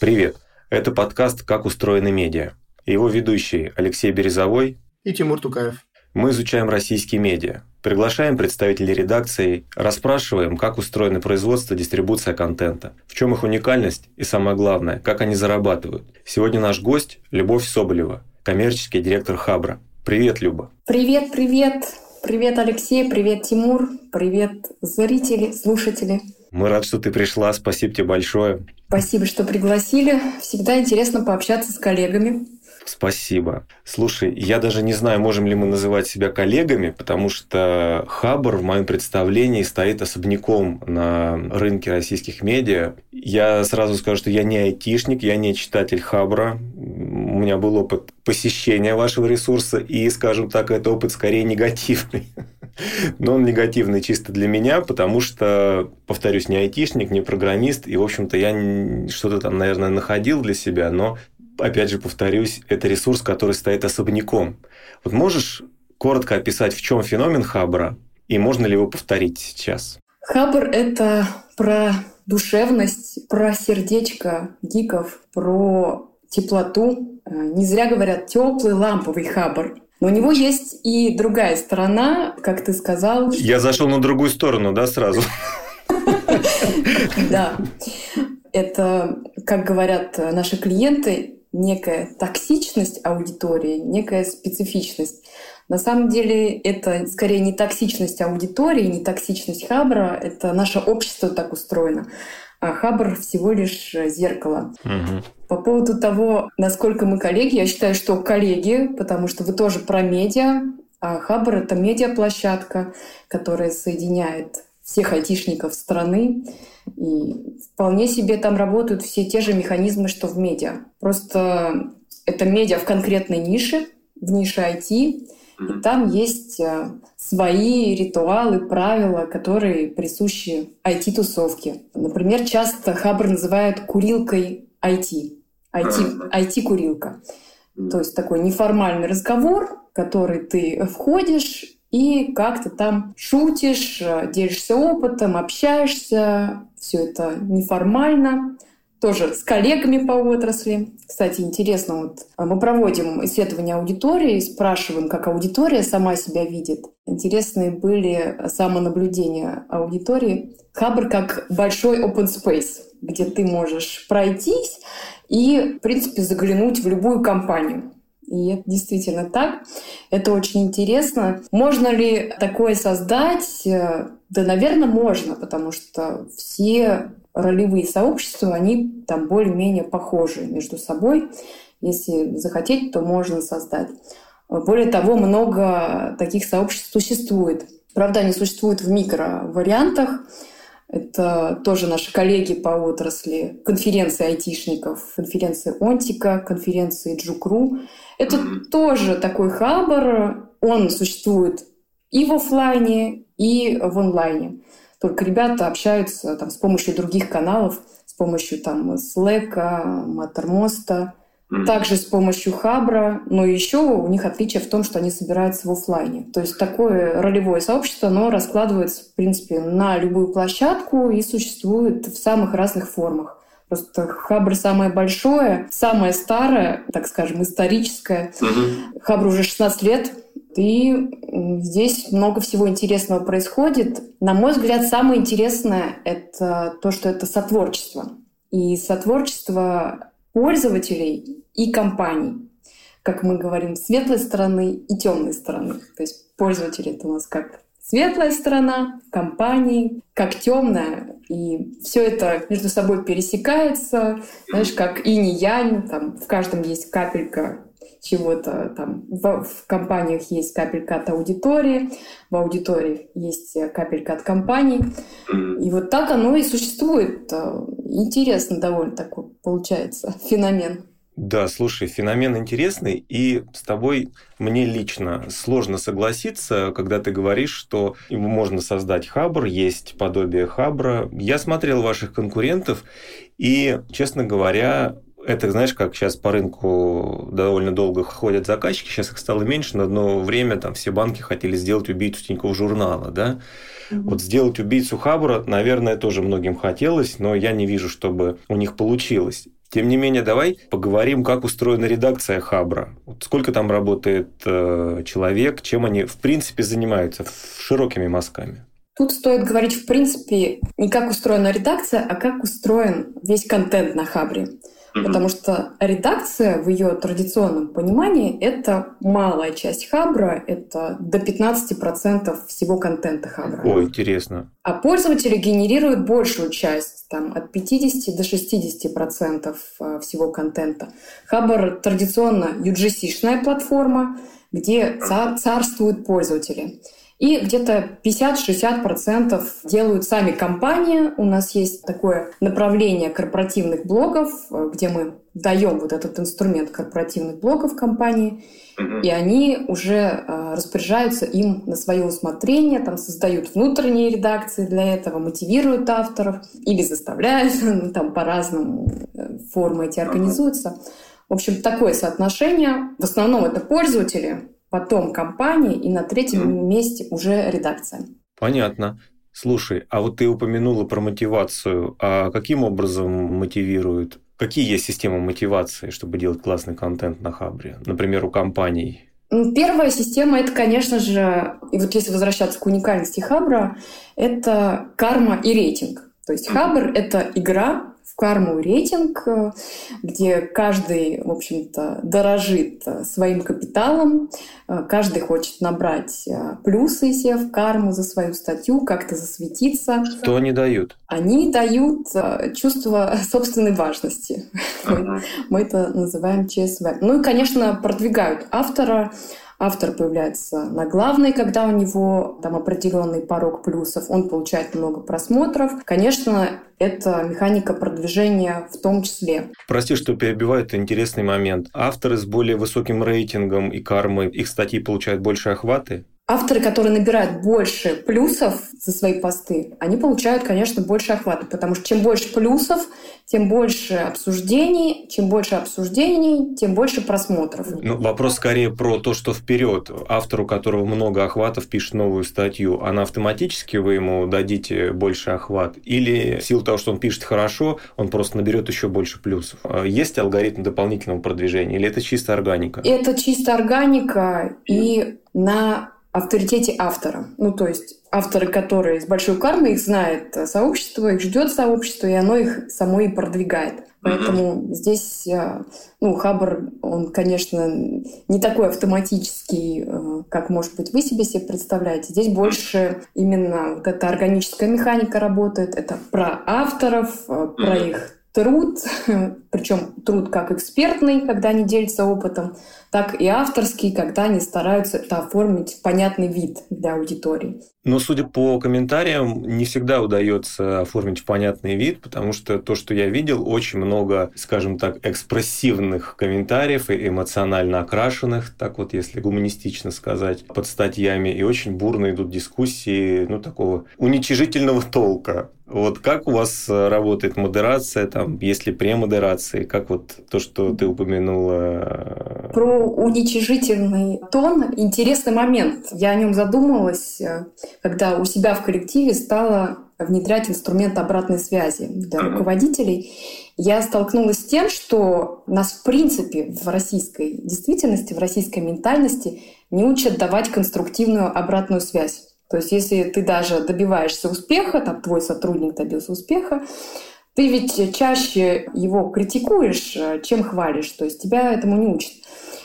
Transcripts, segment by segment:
Привет! Это подкаст «Как устроены медиа». Его ведущие Алексей Березовой и Тимур Тукаев. Мы изучаем российские медиа, приглашаем представителей редакции, расспрашиваем, как устроено производство, дистрибуция контента, в чем их уникальность и, самое главное, как они зарабатывают. Сегодня наш гость – Любовь Соболева, коммерческий директор Хабра. Привет, Люба. Привет, привет. Привет, Алексей, привет, Тимур, привет, зрители, слушатели. Мы рад, что ты пришла. Спасибо тебе большое. Спасибо, что пригласили. Всегда интересно пообщаться с коллегами. Спасибо. Слушай, я даже не знаю, можем ли мы называть себя коллегами, потому что Хабр в моем представлении стоит особняком на рынке российских медиа. Я сразу скажу, что я не айтишник, я не читатель Хабра. У меня был опыт посещения вашего ресурса, и, скажем так, это опыт скорее негативный. Но он негативный чисто для меня, потому что, повторюсь, не айтишник, не программист, и, в общем-то, я что-то там, наверное, находил для себя, но, опять же, повторюсь, это ресурс, который стоит особняком. Вот можешь коротко описать, в чем феномен Хабра, и можно ли его повторить сейчас? Хабр — это про душевность, про сердечко гиков, про теплоту. Э, не зря говорят теплый ламповый хабр. Но у него есть и другая сторона, как ты сказал. Я зашел на другую сторону, да, сразу? Да. Это, как говорят наши клиенты, некая токсичность аудитории, некая специфичность. На самом деле это скорее не токсичность аудитории, не токсичность Хабра, это наше общество так устроено а Хабр всего лишь зеркало. Угу. По поводу того, насколько мы коллеги, я считаю, что коллеги, потому что вы тоже про медиа, а Хабр — это медиаплощадка, которая соединяет всех айтишников страны. И вполне себе там работают все те же механизмы, что в медиа. Просто это медиа в конкретной нише, в нише IT, и там есть э, свои ритуалы, правила, которые присущи IT-тусовке. Например, часто Хабр называют курилкой IT. IT, IT-курилка. То есть такой неформальный разговор, в который ты входишь и как-то там шутишь, э, делишься опытом, общаешься. Все это неформально тоже с коллегами по отрасли. Кстати, интересно, вот а, мы проводим исследования аудитории, спрашиваем, как аудитория сама себя видит. Интересные были самонаблюдения аудитории. Хабр как большой open space, где ты можешь пройтись и, в принципе, заглянуть в любую компанию. И это действительно так. Это очень интересно. Можно ли такое создать? Да, наверное, можно, потому что все ролевые сообщества, они там более-менее похожи между собой. Если захотеть, то можно создать. Более того, много таких сообществ существует. Правда, они существуют в микровариантах. Это тоже наши коллеги по отрасли, конференции айтишников, конференции Онтика, конференции Джукру. Это тоже такой хабар. Он существует и в офлайне, и в онлайне. Только ребята общаются там, с помощью других каналов, с помощью там, Slack, Mattermost, также с помощью Хабра, но еще у них отличие в том, что они собираются в офлайне. То есть такое ролевое сообщество, оно раскладывается, в принципе, на любую площадку и существует в самых разных формах. Просто Хабр самое большое, самое старое, так скажем, историческое. Угу. Хабр уже 16 лет, и здесь много всего интересного происходит. На мой взгляд, самое интересное — это то, что это сотворчество. И сотворчество пользователей и компаний. Как мы говорим, светлой стороны и темной стороны. То есть пользователи — это у нас как светлая сторона компании, как темная. И все это между собой пересекается. Знаешь, как и янь. Там в каждом есть капелька чего-то там. В, в компаниях есть капелька от аудитории, в аудитории есть капелька от компаний. И вот так оно и существует. Интересно довольно такой получается феномен. Да, слушай, феномен интересный, и с тобой мне лично сложно согласиться, когда ты говоришь, что можно создать хабр, есть подобие хабра. Я смотрел ваших конкурентов, и, честно говоря, это, знаешь, как сейчас по рынку довольно долго ходят заказчики, сейчас их стало меньше, но одно время там все банки хотели сделать убийцу Тинькофф журнала, да. Mm-hmm. Вот сделать убийцу Хабра, наверное, тоже многим хотелось, но я не вижу, чтобы у них получилось. Тем не менее, давай поговорим, как устроена редакция Хабра. Вот сколько там работает э, человек, чем они в принципе занимаются широкими мазками. Тут стоит говорить, в принципе, не как устроена редакция, а как устроен весь контент на Хабре. Mm-hmm. Потому что редакция в ее традиционном понимании — это малая часть Хабра, это до 15% всего контента Хабра. О, интересно. А пользователи генерируют большую часть, там, от 50 до 60% э, всего контента. Хабр традиционно UGC-шная платформа, где цар- царствуют пользователи. И где-то 50-60% делают сами компании. У нас есть такое направление корпоративных блогов, где мы даем вот этот инструмент корпоративных блогов компании, и они уже э, распоряжаются им на свое усмотрение, там создают внутренние редакции для этого, мотивируют авторов или заставляют, ну, там по-разному э, формы эти организуются. В общем, такое соотношение. В основном это пользователи, потом компания и на третьем месте уже редакция. Понятно. Слушай, а вот ты упомянула про мотивацию. А каким образом мотивируют? Какие есть системы мотивации, чтобы делать классный контент на Хабре? Например, у компаний? Первая система – это, конечно же, и вот если возвращаться к уникальности Хабра, это карма и рейтинг. То есть Хабр – это игра, карму рейтинг, э, где каждый, в общем-то, дорожит э, своим капиталом, э, каждый хочет набрать плюсы себе в карму за свою статью, как-то засветиться. Что они дают? Они дают чувство собственной важности. Мы это называем ЧСВ. Ну и, конечно, продвигают автора, Автор появляется на главной, когда у него там определенный порог плюсов, он получает много просмотров. Конечно, это механика продвижения в том числе. Прости, что перебиваю, это интересный момент. Авторы с более высоким рейтингом и кармой, их статьи получают больше охваты? Авторы, которые набирают больше плюсов за свои посты, они получают, конечно, больше охвата, потому что чем больше плюсов, тем больше обсуждений, чем больше обсуждений, тем больше просмотров. Ну, вопрос скорее про то, что вперед автору, которого много охватов, пишет новую статью, она автоматически вы ему дадите больше охват? Или в силу того, что он пишет хорошо, он просто наберет еще больше плюсов? А есть алгоритм дополнительного продвижения или это чисто органика? Это чисто органика и на авторитете автора. Ну, то есть авторы, которые с большой кармой, их знает сообщество, их ждет сообщество, и оно их само и продвигает. Поэтому mm-hmm. здесь, э, ну, Хабр, он, конечно, не такой автоматический, э, как, может быть, вы себе себе представляете. Здесь больше именно вот эта органическая механика работает. Это про авторов, э, про mm-hmm. их труд, причем труд как экспертный, когда они делятся опытом, так и авторский, когда они стараются это оформить понятный вид для аудитории. Но, судя по комментариям, не всегда удается оформить понятный вид, потому что то, что я видел, очень много, скажем так, экспрессивных комментариев и эмоционально окрашенных, так вот, если гуманистично сказать, под статьями, и очень бурно идут дискуссии, ну, такого уничижительного толка. Вот как у вас работает модерация, там, есть ли премодерации, как вот то, что ты упомянула? Про уничижительный тон интересный момент. Я о нем задумалась, э, когда у себя в коллективе стала внедрять инструмент обратной связи для руководителей. Я столкнулась с тем, что нас в принципе в российской действительности, в российской ментальности не учат давать конструктивную обратную связь. То есть если ты даже добиваешься успеха, там твой сотрудник добился успеха, ты ведь чаще его критикуешь, э, чем хвалишь. То есть тебя этому не учат.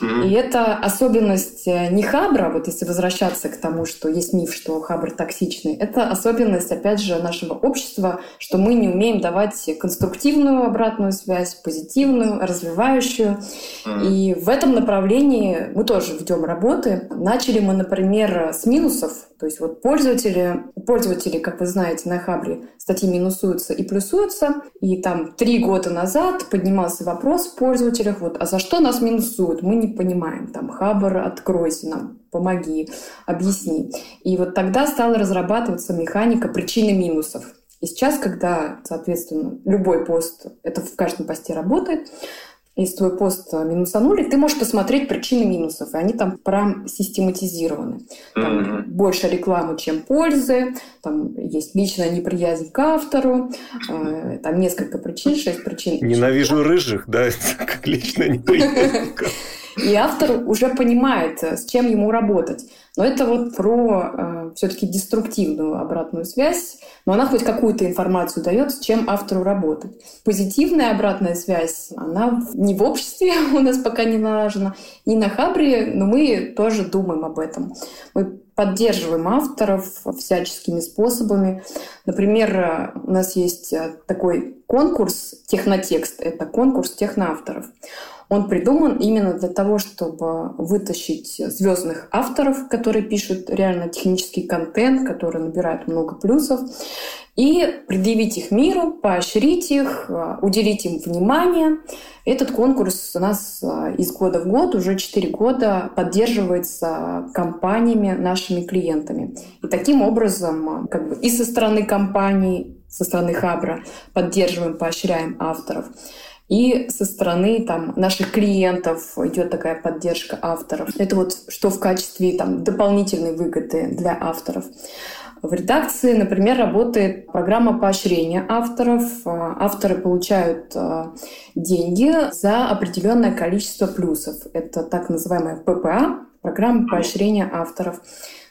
И это особенность э, не Хабра, вот если возвращаться к тому, что есть миф, что Хабр токсичный, это особенность, опять же, нашего общества, что мы не умеем давать конструктивную обратную связь, позитивную, развивающую. И в этом направлении мы тоже ведем работы. Начали мы, например, с минусов, то есть вот пользователи, пользователи, как вы знаете, на Хабре статьи минусуются и плюсуются. И там три года назад поднимался вопрос в пользователях, вот, а за что нас минусуют? Мы не понимаем. Там, Хабр, откройся нам, помоги, объясни. И вот тогда стала разрабатываться механика причины минусов. И сейчас, когда, соответственно, любой пост, это в каждом посте работает, если твой пост минусанули, ты можешь посмотреть причины минусов, и они там прям систематизированы. Там mm-hmm. больше рекламы, чем пользы, там есть личная неприязнь к автору, э, там несколько причин, шесть причин. Ненавижу рыжих, да, как личная неприязнь. И автор уже понимает, с чем ему работать. Но это вот про э, все-таки деструктивную обратную связь, но она хоть какую-то информацию дает, с чем автору работать. Позитивная обратная связь, она не в обществе у нас пока не налажена, не на Хабре, но мы тоже думаем об этом. Мы поддерживаем авторов всяческими способами. Например, у нас есть такой конкурс «Технотекст». Это конкурс техноавторов. Он придуман именно для того, чтобы вытащить звездных авторов, которые пишут реально технический контент, которые набирают много плюсов, и предъявить их миру, поощрить их, а, уделить им внимание. Этот конкурс у нас а, из года в год, уже 4 года, поддерживается компаниями, нашими клиентами. И таким образом а, как бы и со стороны компаний, со стороны Хабра поддерживаем, поощряем авторов. И со стороны там, наших клиентов идет такая поддержка авторов. Это вот что в качестве там, дополнительной выгоды для авторов. В редакции, например, работает программа поощрения авторов. Авторы получают а, деньги за определенное количество плюсов. Это так называемая ППА, программа поощрения авторов,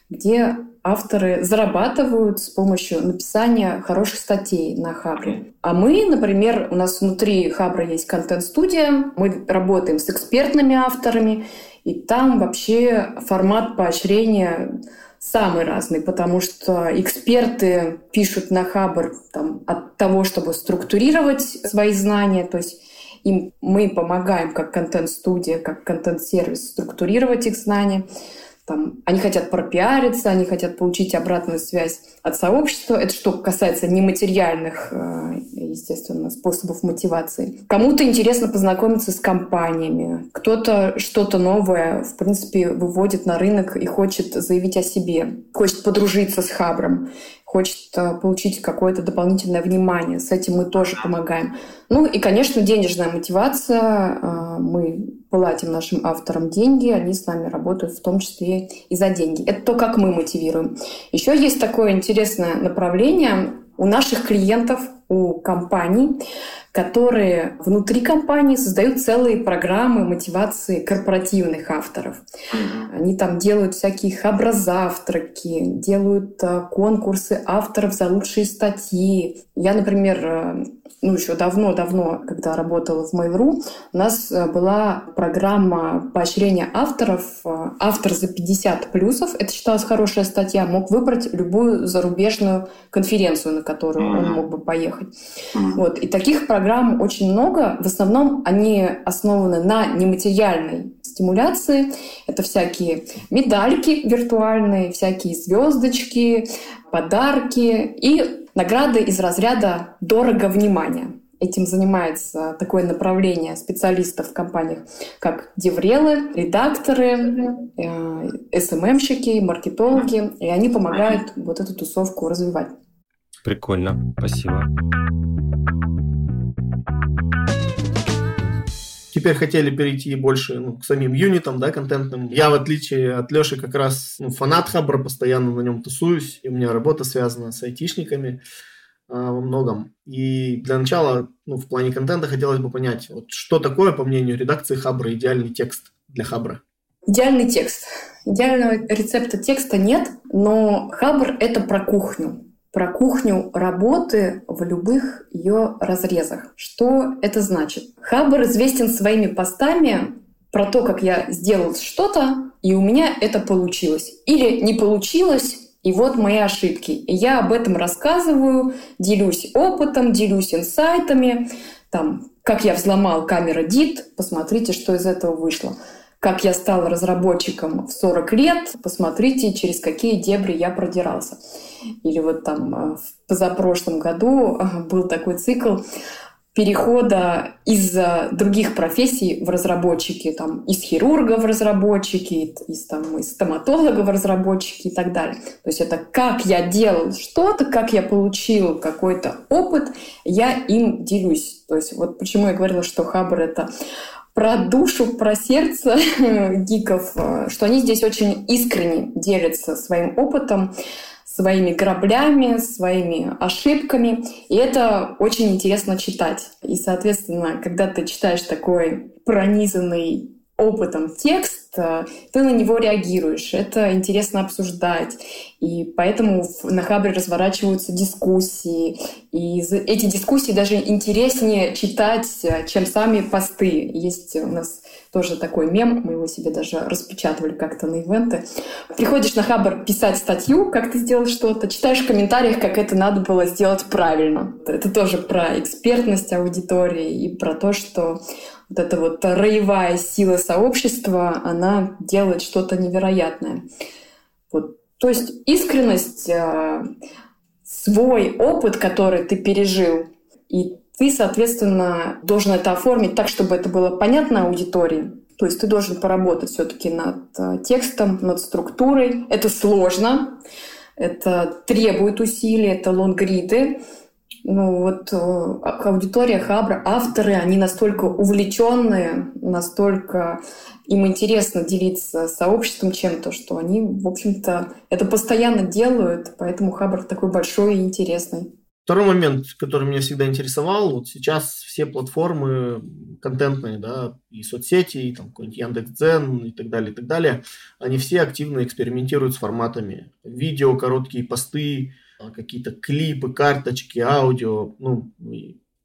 где авторы зарабатывают с помощью написания хороших статей на Хабре. А мы, например, у нас внутри Хабра есть контент-студия, мы работаем с экспертными авторами, и там вообще формат поощрения самый разный, потому что эксперты пишут на Хабр там, от того, чтобы структурировать свои знания, то есть им мы помогаем как контент-студия, как контент-сервис структурировать их знания. Там, они хотят пропиариться, они хотят получить обратную связь от сообщества. Это что касается нематериальных, э, естественно, способов мотивации. Кому-то интересно познакомиться с компаниями. Кто-то что-то новое, в принципе, выводит на рынок и хочет заявить о себе. Хочет подружиться с Хабром хочет э, получить какое-то дополнительное внимание. С этим мы тоже помогаем. Ну и, конечно, денежная мотивация. Э, мы платим нашим авторам деньги, они с нами работают в том числе и за деньги. Это то, как мы мотивируем. Еще есть такое интересное направление у наших клиентов, у компаний которые внутри компании создают целые программы мотивации корпоративных авторов. Они там делают всякие хаброзавтраки, делают а, конкурсы авторов за лучшие статьи. Я, например, э, ну, еще давно-давно, когда работала в Mail.ru, у нас э, была программа поощрения авторов. Э, автор за 50 плюсов, это считалось хорошая статья, мог выбрать любую зарубежную конференцию, на которую mm-hmm. он мог бы поехать. Mm-hmm. Вот. И таких программ очень много. В основном они основаны на нематериальной стимуляции. Это всякие медальки виртуальные, всякие звездочки, подарки и Награды из разряда «дорого внимания». Этим занимается такое направление специалистов в компаниях, как деврелы, редакторы, э, СММщики, маркетологи, и они помогают вот эту тусовку развивать. Прикольно, спасибо. Теперь хотели перейти больше ну, к самим юнитам, да, контентным. Я, в отличие от Леши, как раз ну, фанат Хабра, постоянно на нем тусуюсь, и у меня работа связана с айтишниками э, во многом. И для начала, ну, в плане контента хотелось бы понять, вот, что такое, по мнению редакции Хабра, идеальный текст для Хабра? Идеальный текст. Идеального рецепта текста нет, но Хабр — это про кухню про кухню работы в любых ее разрезах. Что это значит? Хаббар известен своими постами про то, как я сделал что-то, и у меня это получилось. Или не получилось, и вот мои ошибки. И я об этом рассказываю, делюсь опытом, делюсь инсайтами, там, как я взломал камера DIT, посмотрите, что из этого вышло как я стал разработчиком в 40 лет, посмотрите, через какие дебри я продирался. Или вот там э, в позапрошлом году э, был такой цикл перехода из других профессий в разработчики, там, из хирурга в разработчики, из, там, из стоматолога в разработчики и так далее. То есть это как я делал что-то, как я получил какой-то опыт, я им делюсь. То есть вот почему я говорила, что Хабр — это про душу, про сердце гиков, что они здесь очень искренне делятся своим опытом, своими граблями, своими ошибками. И это очень интересно читать. И, соответственно, когда ты читаешь такой пронизанный опытом текст, э, ты на него реагируешь. Это интересно обсуждать. И поэтому на Хабре разворачиваются дискуссии. И эти дискуссии даже интереснее читать, э, чем сами посты. Есть у нас тоже такой мем, мы его себе даже распечатывали как-то на ивенты. Приходишь на Хабр писать статью, как ты сделал что-то, читаешь в комментариях, как это надо было сделать правильно. Это тоже про экспертность аудитории и про то, что вот эта вот роевая сила сообщества, она делает что-то невероятное. Вот. То есть искренность, э, свой опыт, который ты пережил, и ты, соответственно, должен это оформить так, чтобы это было понятно аудитории. То есть ты должен поработать все-таки над э, текстом, над структурой. Это сложно, это требует усилий, это лонгриды. Ну вот э, аудитория Хабра, авторы, они настолько увлеченные, настолько им интересно делиться сообществом чем-то, что они, в общем-то, это постоянно делают, поэтому Хабр такой большой и интересный. Второй момент, который меня всегда интересовал, вот сейчас все платформы контентные, да, и соцсети, и там какой-нибудь Яндекс.Дзен и так далее, и так далее, они все активно экспериментируют с форматами. Видео, короткие посты, какие-то клипы, карточки, аудио. Ну,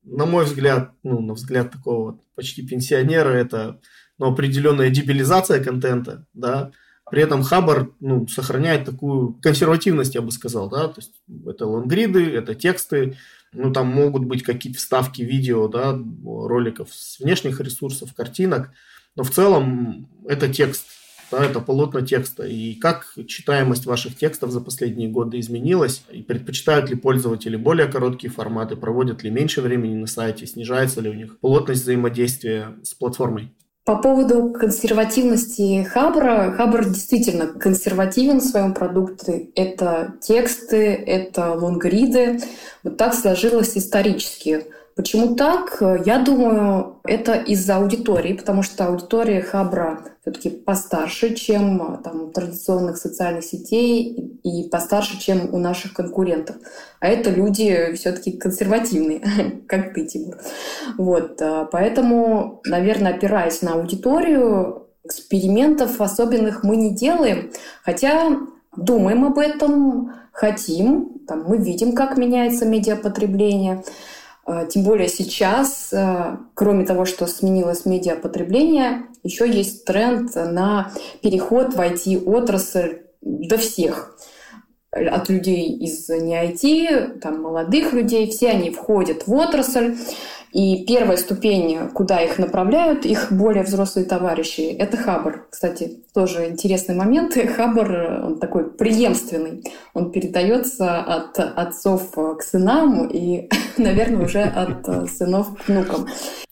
на мой взгляд, ну, на взгляд такого почти пенсионера, это ну, определенная дебилизация контента, да, при этом Хабар ну, сохраняет такую консервативность, я бы сказал, да, то есть это лонгриды, это тексты, ну, там могут быть какие-то вставки видео, да, роликов с внешних ресурсов, картинок, но в целом это текст, да, это полотна текста. И как читаемость ваших текстов за последние годы изменилась? И предпочитают ли пользователи более короткие форматы? Проводят ли меньше времени на сайте? Снижается ли у них плотность взаимодействия с платформой? По поводу консервативности Хабра, Хабр действительно консервативен в своем продукте. Это тексты, это лонгриды. Вот так сложилось исторически. Почему так? Я думаю, это из-за аудитории, потому что аудитория Хабра все-таки постарше, чем там, традиционных социальных сетей и постарше, чем у наших конкурентов. А это люди все-таки консервативные, как ты, Тимур. Вот, а, поэтому, наверное, опираясь на аудиторию, экспериментов особенных мы не делаем, хотя думаем об этом, хотим, там, мы видим, как меняется медиапотребление. А, тем более сейчас, а, кроме того, что сменилось медиапотребление, еще есть тренд на переход в IT-отрасль до всех. От людей из не IT, там, молодых людей, все они входят в отрасль. И первая ступень, куда их направляют, их более взрослые товарищи, это Хабр. Кстати, тоже интересный момент. Хабр, он такой преемственный. Он передается от отцов к сынам и, наверное, уже от сынов к внукам.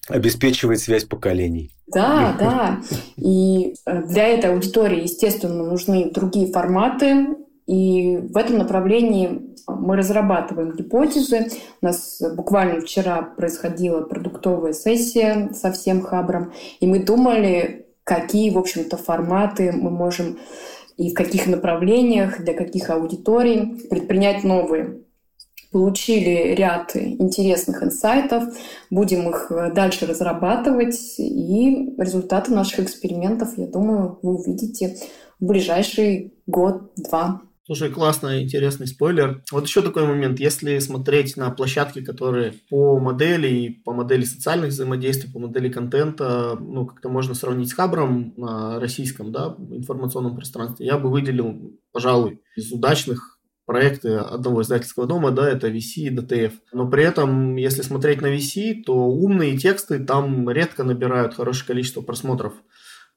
Обеспечивает связь поколений. Да, да. И для этой аудитории, естественно, нужны другие форматы. И в этом направлении мы разрабатываем гипотезы. У нас буквально вчера происходила продуктовая сессия со всем хабром, и мы думали, какие, в общем-то, форматы мы можем и в каких направлениях, для каких аудиторий предпринять новые. Получили ряд интересных инсайтов, будем их дальше разрабатывать, и результаты наших экспериментов, я думаю, вы увидите в ближайший год-два. Слушай, классный, интересный спойлер. Вот еще такой момент. Если смотреть на площадки, которые по модели, по модели социальных взаимодействий, по модели контента, ну, как-то можно сравнить с Хабром на российском, да, информационном пространстве, я бы выделил, пожалуй, из удачных проекты одного издательского дома, да, это VC и DTF. Но при этом, если смотреть на VC, то умные тексты там редко набирают хорошее количество просмотров.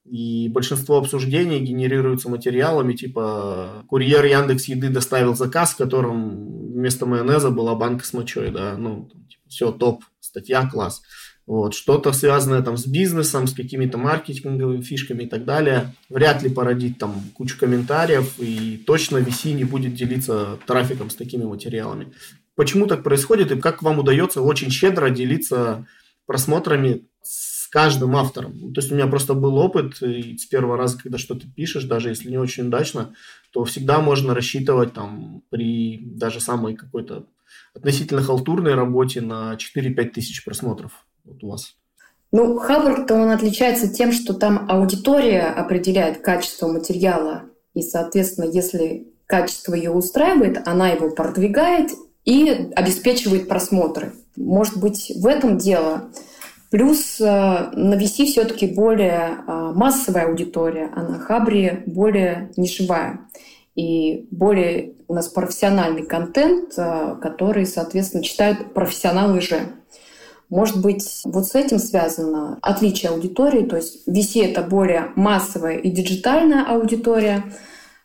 И большинство обсуждений генерируются материалами, типа курьер Яндекс Еды доставил заказ, в котором вместо майонеза была банка с мочой, да, ну, типа, все, топ, статья класс. Вот, что-то связанное там с бизнесом, с какими-то маркетинговыми фишками и так далее, вряд ли породит там кучу комментариев, и точно VC не будет делиться трафиком с такими материалами. Почему так происходит, и как вам удается очень щедро делиться просмотрами с каждым автором? То есть у меня просто был опыт, и с первого раза, когда что-то пишешь, даже если не очень удачно, то всегда можно рассчитывать там при даже самой какой-то относительно халтурной работе на 4-5 тысяч просмотров вот у вас? Ну, Хаббард, он отличается тем, что там аудитория определяет качество материала. И, соответственно, если качество ее устраивает, она его продвигает и обеспечивает просмотры. Может быть, в этом дело. Плюс э, на VC все-таки более э, массовая аудитория, а на Хабре более нишевая. И более у нас профессиональный контент, э, который, соответственно, читают профессионалы же. Может быть, вот с этим связано отличие аудитории, то есть VC — это более массовая и диджитальная аудитория,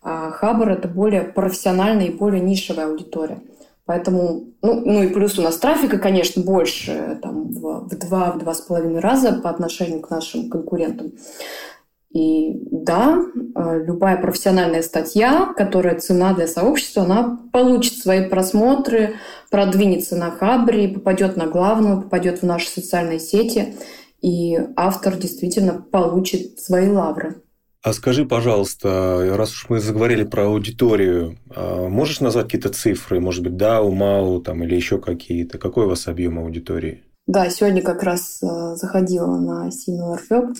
а Хабр — это более профессиональная и более нишевая аудитория. Поэтому, ну, ну и плюс у нас трафика, конечно, больше, там, в, два, в два с половиной раза по отношению к нашим конкурентам. И да, э, любая профессиональная статья, которая цена для сообщества, она получит свои просмотры, продвинется на Хабре, попадет на главную, попадет в наши социальные сети, и автор действительно получит свои лавры. А скажи, пожалуйста, раз уж мы заговорили про аудиторию, а можешь назвать какие-то цифры, может быть, DAO, MAU там, или еще какие-то? Какой у вас объем аудитории? Да, сегодня как раз э, заходила на SimilarWeb,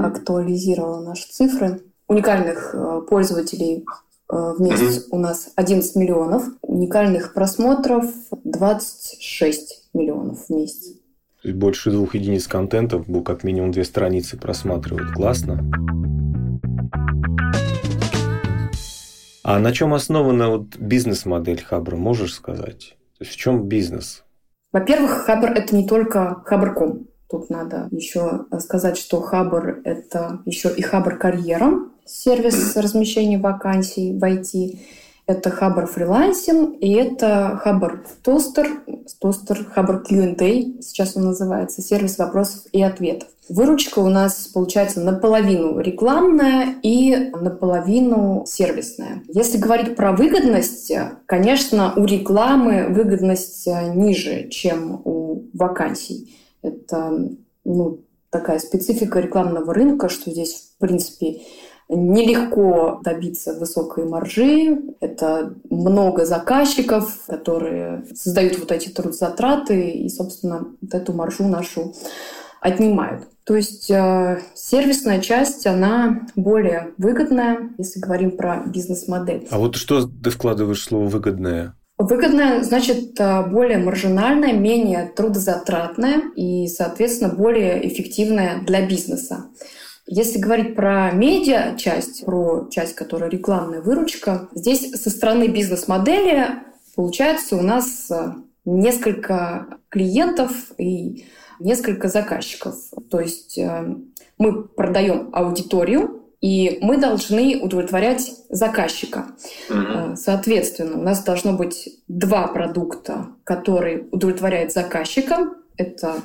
актуализировала наши цифры. Уникальных э, пользователей э, в месяц у нас 11 миллионов, уникальных просмотров 26 миллионов в месяц. Больше двух единиц контента, как минимум две страницы просматривают. Классно. А на чем основана вот бизнес-модель Хабра, можешь сказать? То есть в чем бизнес? Во-первых, Хабр – это не только Хабр.ком. Тут надо еще сказать, что Хабр — это еще и Хабр Карьера, сервис размещения вакансий в IT. Это Хабр фрилансинг, и это Хабр Тостер, Тостер Хабр Q&A, сейчас он называется, сервис вопросов и ответов. Выручка у нас получается наполовину рекламная и наполовину сервисная. Если говорить про выгодность, конечно, у рекламы выгодность ниже, чем у вакансий. Это ну, такая специфика рекламного рынка, что здесь, в принципе, нелегко добиться высокой маржи. Это много заказчиков, которые создают вот эти трудозатраты и, собственно, вот эту маржу нашу отнимают. То есть э, сервисная часть, она более выгодная, если говорим про бизнес-модель. А вот что ты вкладываешь в слово «выгодное»? Выгодная значит э, более маржинальная, менее трудозатратная и, соответственно, более эффективная для бизнеса. Если говорить про медиа часть, про часть, которая рекламная выручка, здесь со стороны бизнес-модели получается у нас э, несколько клиентов и несколько заказчиков. То есть э, мы продаем аудиторию, и мы должны удовлетворять заказчика. Mm-hmm. Соответственно, у нас должно быть два продукта, которые удовлетворяют заказчика. Это,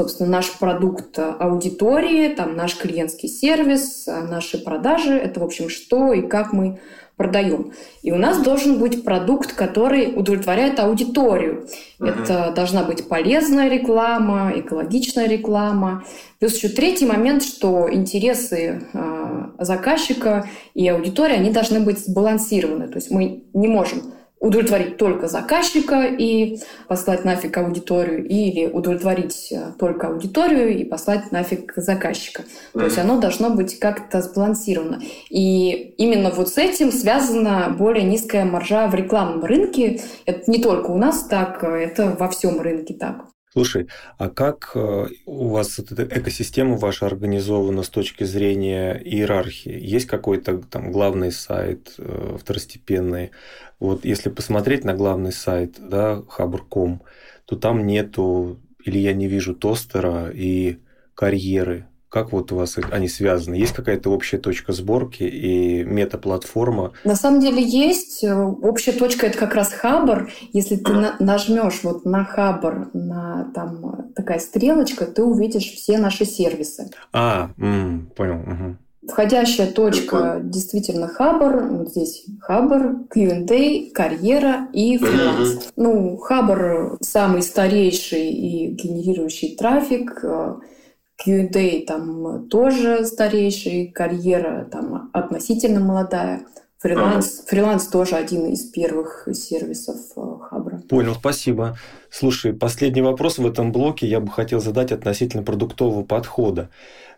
собственно, наш продукт аудитории, там наш клиентский сервис, э, наши продажи. Это, в общем, что и как мы продаем. И у нас должен быть продукт, который удовлетворяет аудиторию. Uh-huh. Это должна быть полезная реклама, экологичная реклама. Плюс еще третий момент, что интересы э, заказчика и аудитории, они должны быть сбалансированы. То есть мы не можем удовлетворить только заказчика и послать нафиг аудиторию, или удовлетворить э, только аудиторию и послать нафиг заказчика. Mm-hmm. То есть оно должно быть как-то сбалансировано. И именно вот с этим связана более низкая маржа в рекламном рынке. Это не только у нас так, это во всем рынке так. Слушай, а как э, у вас эта экосистема ваша организована с точки зрения иерархии? Есть какой-то там главный сайт, э, второстепенный? Вот если посмотреть на главный сайт, да, Хабр.ком, то там нету, или я не вижу тостера и карьеры. Как вот у вас они связаны? Есть какая-то общая точка сборки и метаплатформа? На самом деле есть. Общая точка – это как раз Хабр. Если ты нажмешь вот на Хабр, на там такая стрелочка, ты увидишь все наши сервисы. А, м-м, понял. Угу. Входящая точка действительно Хабр. Вот здесь Хабр, Q&A, карьера и фриланс. Ну, Хабр самый старейший и генерирующий трафик. Q&A там тоже старейший, карьера там относительно молодая. Фриланс, фриланс тоже один из первых сервисов э, Хабра. Понял, спасибо. Слушай, последний вопрос в этом блоке я бы хотел задать относительно продуктового подхода.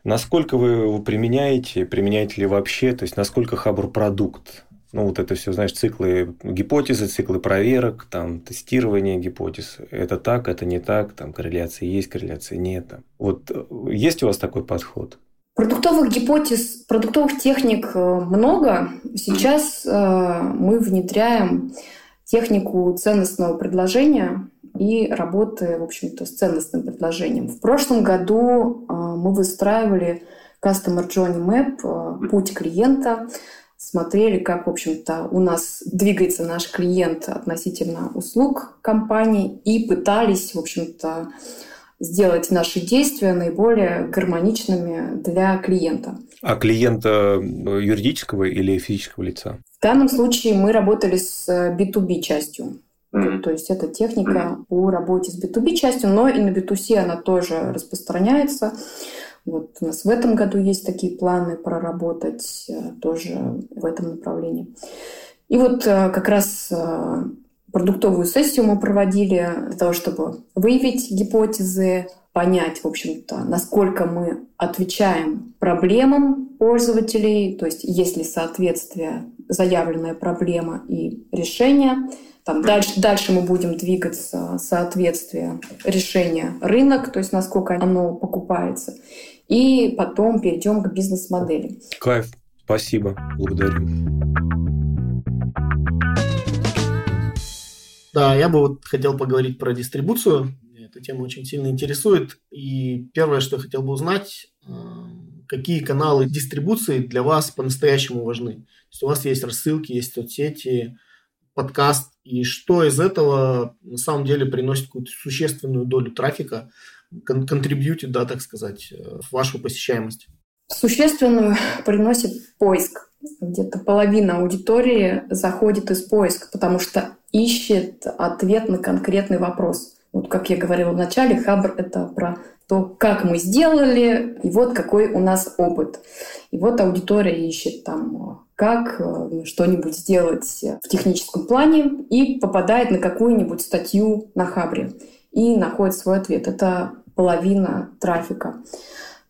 Насколько вы его применяете, применяете ли вообще, то есть насколько Хабр продукт? Ну, вот это все, знаешь, циклы гипотезы, циклы проверок, там, тестирование гипотез. Это так, это не так, там, корреляция есть, корреляция нет. Вот э, есть у вас такой подход? Продуктовых гипотез, продуктовых техник э, много. Сейчас э, мы внедряем технику ценностного предложения и работы, в общем-то, с ценностным предложением. В прошлом году э, мы выстраивали Customer Journey Map, путь клиента, смотрели, как, в общем-то, у нас двигается наш клиент относительно услуг компании и пытались, в общем-то, сделать наши действия наиболее гармоничными для клиента. А клиента э, юридического или физического лица? В данном случае мы работали с B2B частью. Mm-hmm. То есть это техника mm-hmm. по работе с B2B частью, но и на B2C она тоже распространяется. Вот у нас в этом году есть такие планы проработать э, тоже в этом направлении. И вот э, как раз продуктовую сессию мы проводили для того, чтобы выявить гипотезы, понять, в общем-то, насколько мы отвечаем проблемам пользователей, то есть есть ли соответствие заявленная проблема и решение. Там дальше, дальше мы будем двигаться соответствие решения рынок, то есть насколько оно покупается. И потом перейдем к бизнес-модели. Кайф. Спасибо. Благодарю. Да, я бы вот хотел поговорить про дистрибуцию. Эта тема очень сильно интересует. И первое, что я хотел бы узнать, э, какие каналы дистрибуции для вас по-настоящему важны. То есть у вас есть рассылки, есть соцсети, подкаст, и что из этого на самом деле приносит какую-то существенную долю трафика, кон- контрибьютит, да, так сказать, э, в вашу посещаемость? Существенную приносит поиск. Где-то половина аудитории заходит из поиска, потому что ищет ответ на конкретный вопрос. Вот как я говорила в начале, Хабр — это про то, как мы сделали, и вот какой у нас опыт. И вот аудитория ищет там, как э, что-нибудь сделать в техническом плане и попадает на какую-нибудь статью на Хабре и находит свой ответ. Это половина трафика.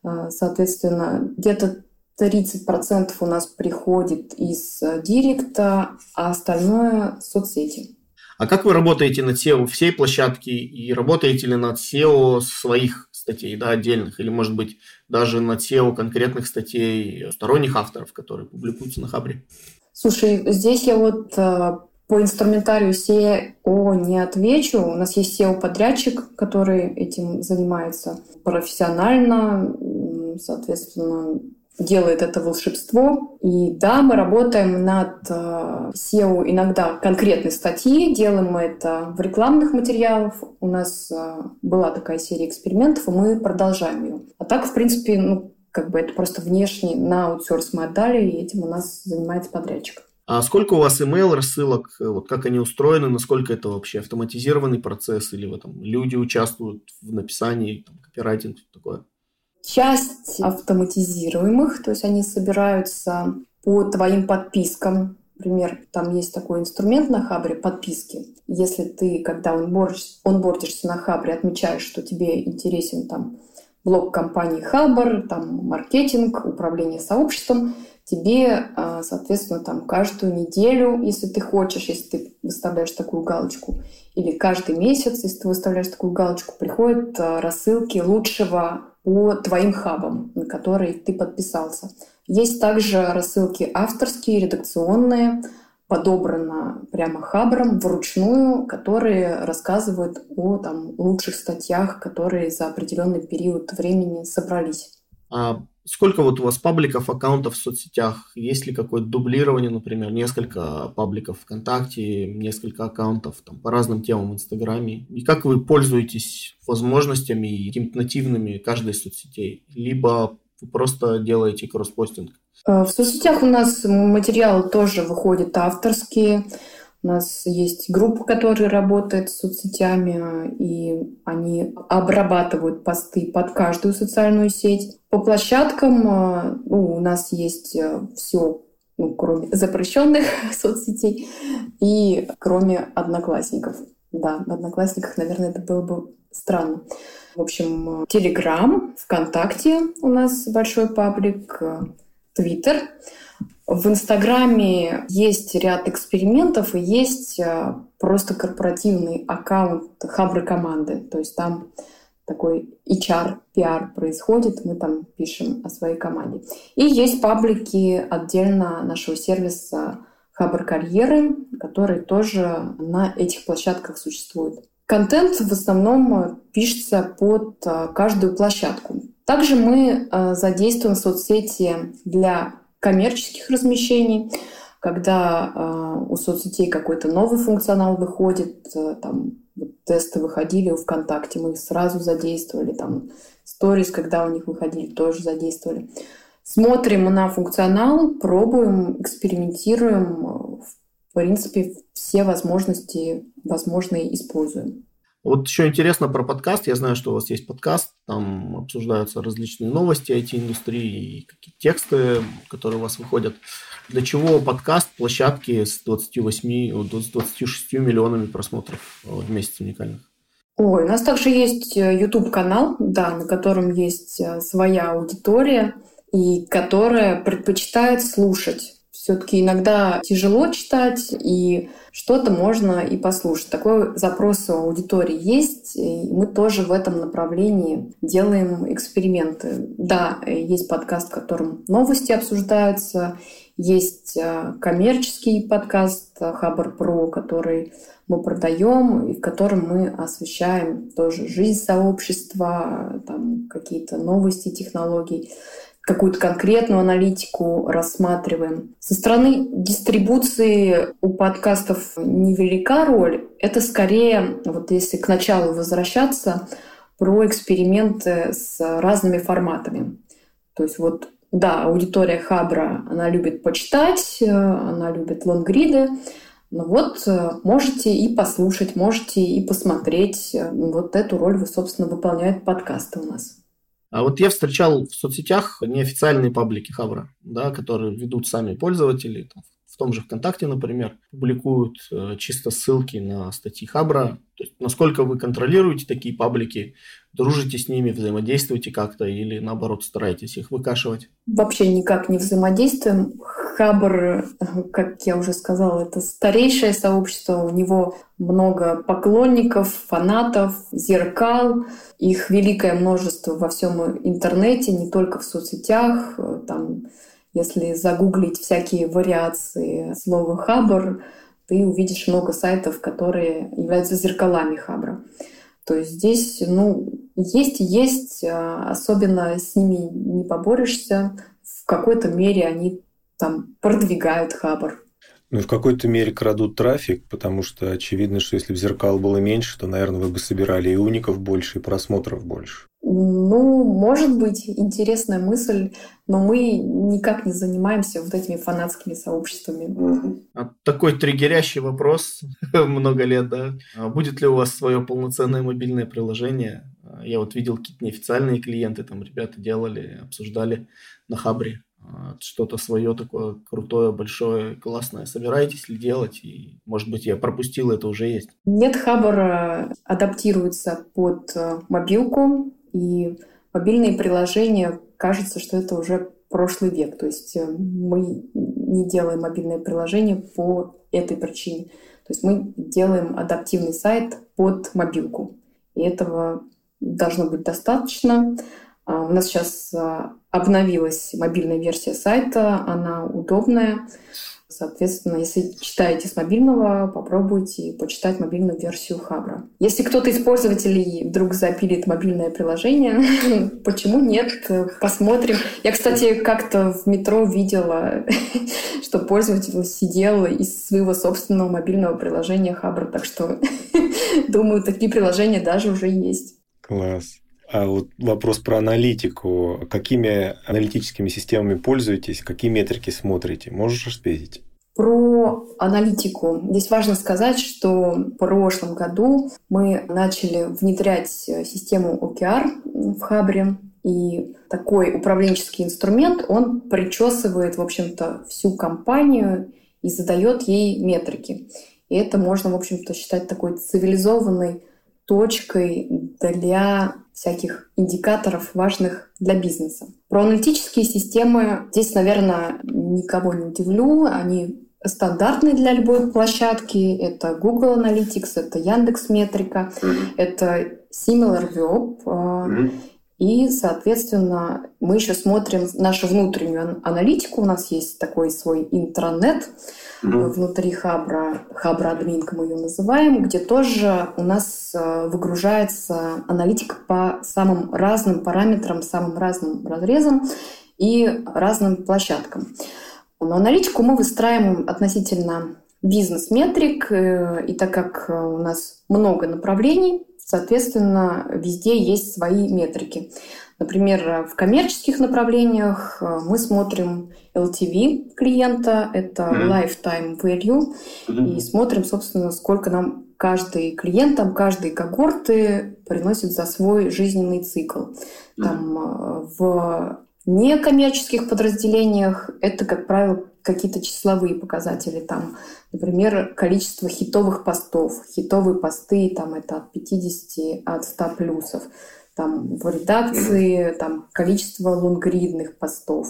Э, соответственно, где-то 30% у нас приходит из э, директа, а остальное – соцсети. А как вы работаете над SEO всей площадки и работаете ли над SEO своих статей, да, отдельных, или, может быть, даже над SEO конкретных статей сторонних авторов, которые публикуются на Хабре? Слушай, здесь я вот э, по инструментарию SEO не отвечу. У нас есть SEO-подрядчик, который этим занимается профессионально, соответственно, делает это волшебство. И да, мы работаем над э, SEO иногда конкретной статьи, делаем мы это в рекламных материалах. У нас э, была такая серия экспериментов, и мы продолжаем ее. А так, в принципе, ну, как бы это просто внешне на аутсорс мы отдали, и этим у нас занимается подрядчик. А сколько у вас email рассылок, вот как они устроены, насколько это вообще автоматизированный процесс или этом люди участвуют в написании, там, копирайтинг, такое? Часть автоматизируемых, то есть они собираются по твоим подпискам. Например, там есть такой инструмент на Хабре подписки. Если ты, когда онбордишь, онбордишься на Хабре, отмечаешь, что тебе интересен там блок компании Хабр, там маркетинг, управление сообществом, тебе, а, соответственно, там каждую неделю, если ты хочешь, если ты выставляешь такую галочку, или каждый месяц, если ты выставляешь такую галочку, приходят а, рассылки лучшего по твоим хабам, на которые ты подписался. Есть также рассылки авторские, редакционные, подобрано прямо хабром вручную, которые рассказывают о там, лучших статьях, которые за определенный период времени собрались. А сколько вот у вас пабликов, аккаунтов в соцсетях? Есть ли какое-то дублирование, например, несколько пабликов ВКонтакте, несколько аккаунтов там, по разным темам в Инстаграме? И как вы пользуетесь возможностями и какими-то нативными каждой соцсетей? Либо вы просто делаете кросспостинг? Э, в соцсетях у нас материалы тоже выходят авторские. У нас есть группа, которая работает с соцсетями, и они обрабатывают посты под каждую социальную сеть. По площадкам э, ну, у нас есть э, все, ну, кроме запрещенных соцсетей и кроме одноклассников. Да, на одноклассниках, наверное, это было бы странно. В общем, Телеграм, ВКонтакте у нас большой паблик, Твиттер. В Инстаграме есть ряд экспериментов и есть э, просто корпоративный аккаунт Хабры команды. То есть там такой HR, PR происходит, мы там пишем о своей команде. И есть паблики отдельно нашего сервиса Хабр карьеры, который тоже на этих площадках существует. Контент в основном пишется под э, каждую площадку. Также мы э, задействуем соцсети для коммерческих размещений, когда э, у соцсетей какой-то новый функционал выходит, э, там вот тесты выходили у ВКонтакте, мы их сразу задействовали, там сторис, когда у них выходили, тоже задействовали. Смотрим на функционал, пробуем, экспериментируем, в принципе, все возможности возможные используем. Вот еще интересно про подкаст. Я знаю, что у вас есть подкаст, там обсуждаются различные новости IT-индустрии и какие тексты, которые у вас выходят. Для чего подкаст, площадки с 28, 26 миллионами просмотров в месяц уникальных? Ой, у нас также есть э, YouTube-канал, да, на котором есть э, своя аудитория, и которая предпочитает слушать все-таки иногда тяжело читать, и что-то можно и послушать. Такой запрос у аудитории есть, и мы тоже в этом направлении делаем эксперименты. Да, есть подкаст, в котором новости обсуждаются, есть э, коммерческий подкаст Хабар Про, который мы продаем и в котором мы освещаем тоже жизнь сообщества, там какие-то новости технологий какую-то конкретную аналитику рассматриваем. Со стороны дистрибуции у подкастов невелика роль. Это скорее, вот если к началу возвращаться, про эксперименты с разными форматами. То есть вот да, аудитория Хабра, она любит почитать, она любит лонгриды, но вот э, можете и послушать, можете и посмотреть. Вот эту роль, вы, собственно, выполняют подкасты у нас. А вот я встречал в соцсетях неофициальные паблики Хабра, да, которые ведут сами пользователи, там, том же ВКонтакте, например, публикуют э, чисто ссылки на статьи Хабра. То есть, насколько вы контролируете такие паблики, дружите с ними, взаимодействуете как-то или наоборот стараетесь их выкашивать? Вообще никак не взаимодействуем. Хабр, как я уже сказала, это старейшее сообщество, у него много поклонников, фанатов, зеркал, их великое множество во всем интернете, не только в соцсетях. Там, если загуглить всякие вариации слова «хабр», ты увидишь много сайтов, которые являются зеркалами хабра. То есть здесь, ну, есть и есть, а особенно с ними не поборешься. В какой-то мере они там продвигают хабр. Ну, в какой-то мере крадут трафик, потому что очевидно, что если бы зеркал было меньше, то, наверное, вы бы собирали и уников больше, и просмотров больше. Ну, может быть, интересная мысль, но мы никак не занимаемся вот этими фанатскими сообществами. А такой триггерящий вопрос много лет, да? А будет ли у вас свое полноценное мобильное приложение? Я вот видел какие-то неофициальные клиенты, там ребята делали, обсуждали на Хабре а, что-то свое такое крутое, большое, классное. Собираетесь ли делать? И, может быть, я пропустил, это уже есть. Нет, Хабр адаптируется под э, мобилку, и мобильные приложения, кажется, что это уже прошлый век. То есть э, мы не делаем мобильное приложение по этой причине. То есть мы делаем адаптивный сайт под мобилку. И этого должно быть достаточно. А, у нас сейчас а, обновилась мобильная версия сайта, она удобная, Соответственно, если читаете с мобильного, попробуйте почитать мобильную версию Хабра. Если кто-то из пользователей вдруг запилит мобильное приложение, почему нет? Посмотрим. Я, кстати, как-то в метро видела, что пользователь сидел из своего собственного мобильного приложения Хабра. Так что, думаю, такие приложения даже уже есть. Класс. А вот вопрос про аналитику. Какими аналитическими системами пользуетесь? Какие метрики смотрите? Можешь ответить? Про аналитику. Здесь важно сказать, что в прошлом году мы начали внедрять систему OKR в Хабре. И такой управленческий инструмент, он причесывает, в общем-то, всю компанию и задает ей метрики. И это можно, в общем-то, считать такой цивилизованной точкой для всяких индикаторов, важных для бизнеса. Про аналитические системы здесь, наверное, никого не удивлю. Они стандартные для любой площадки. Это Google Analytics, это Яндекс Метрика, mm-hmm. это SimilarWeb. Mm-hmm. И, соответственно, мы еще смотрим нашу внутреннюю аналитику. У нас есть такой свой интранет mm-hmm. внутри Хабра, Хабра админка мы ее называем, где тоже у нас э, выгружается аналитика по самым разным параметрам, самым разным разрезам и разным площадкам. Но аналитику мы выстраиваем относительно бизнес-метрик, э, и так как у нас много направлений, Соответственно, везде есть свои метрики. Например, в коммерческих направлениях э, мы смотрим LTV клиента, это lifetime value, и смотрим, собственно, сколько нам каждый клиент, там, каждые когорты приносит за свой жизненный цикл. Там, э, в некоммерческих подразделениях это, как правило, какие-то числовые показатели. Там, например, количество хитовых постов. Хитовые посты там, это от 50, от 100 плюсов. Там, в редакции там, количество лонгридных постов.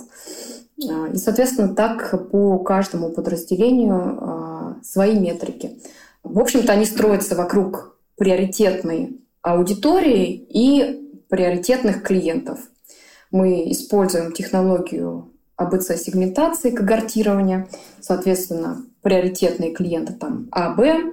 А, и, соответственно, так по каждому подразделению а, свои метрики. В общем-то, они строятся вокруг приоритетной аудитории и приоритетных клиентов. Мы используем технологию АБЦ-сегментации, когортирования. Соответственно, приоритетные клиенты там А, Б.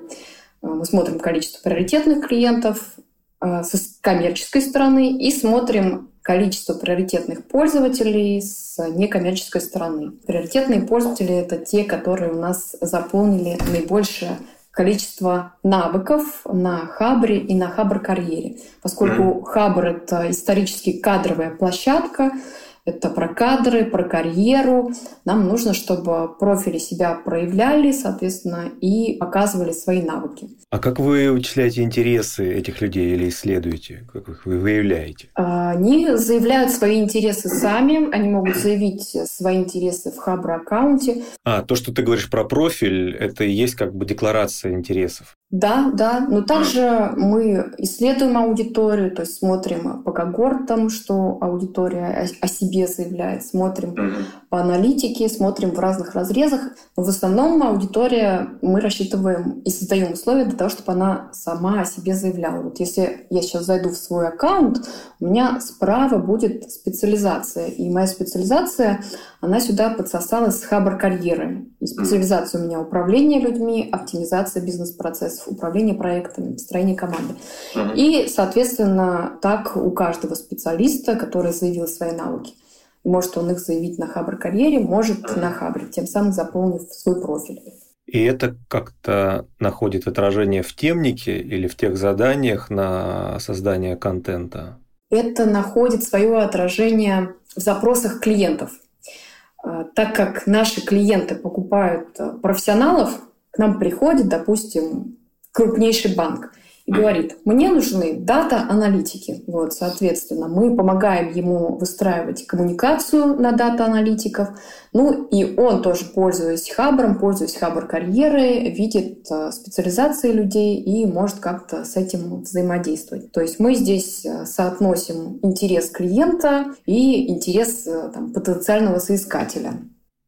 Э, мы смотрим количество приоритетных клиентов э, с коммерческой стороны и смотрим количество приоритетных пользователей с некоммерческой стороны. Приоритетные пользователи — это те, которые у нас заполнили наибольшее количество навыков на Хабре и на Хабр-карьере. Поскольку Хабр — это исторически кадровая площадка, это про кадры, про карьеру. Нам нужно, чтобы профили себя проявляли, соответственно, и показывали свои навыки. А как вы вычисляете интересы этих людей или исследуете? Как их вы выявляете? А, они заявляют свои интересы сами. Они могут заявить свои интересы в Хабр-аккаунте. А, то, что ты говоришь про профиль, это и есть как бы декларация интересов. Да, да, но также мы исследуем аудиторию, то есть смотрим по когортам, что аудитория о себе заявляет, смотрим по аналитике, смотрим в разных разрезах. Но в основном аудитория мы рассчитываем и создаем условия для того, чтобы она сама о себе заявляла. Вот если я сейчас зайду в свой аккаунт, у меня справа будет специализация, и моя специализация, она сюда подсосалась с хабр карьеры. И специализация у меня управление людьми, оптимизация бизнес-процессов процессов управления проектами, построения команды. Uh-huh. И, соответственно, так у каждого специалиста, который заявил свои навыки. Может он их заявить на Хабр карьере, может uh-huh. на Хабре, тем самым заполнив свой профиль. И это как-то находит отражение в темнике или в тех заданиях на создание контента? Это находит свое отражение в запросах клиентов. А, так как наши клиенты покупают профессионалов, к нам приходит, допустим, крупнейший банк и говорит, мне нужны дата-аналитики. Вот, соответственно, мы помогаем ему выстраивать коммуникацию на дата-аналитиков. Ну и он тоже, пользуясь хабром, пользуясь хабр карьеры, видит э, специализации людей и может как-то с этим взаимодействовать. То есть мы здесь э, соотносим интерес клиента и интерес э, там, потенциального соискателя.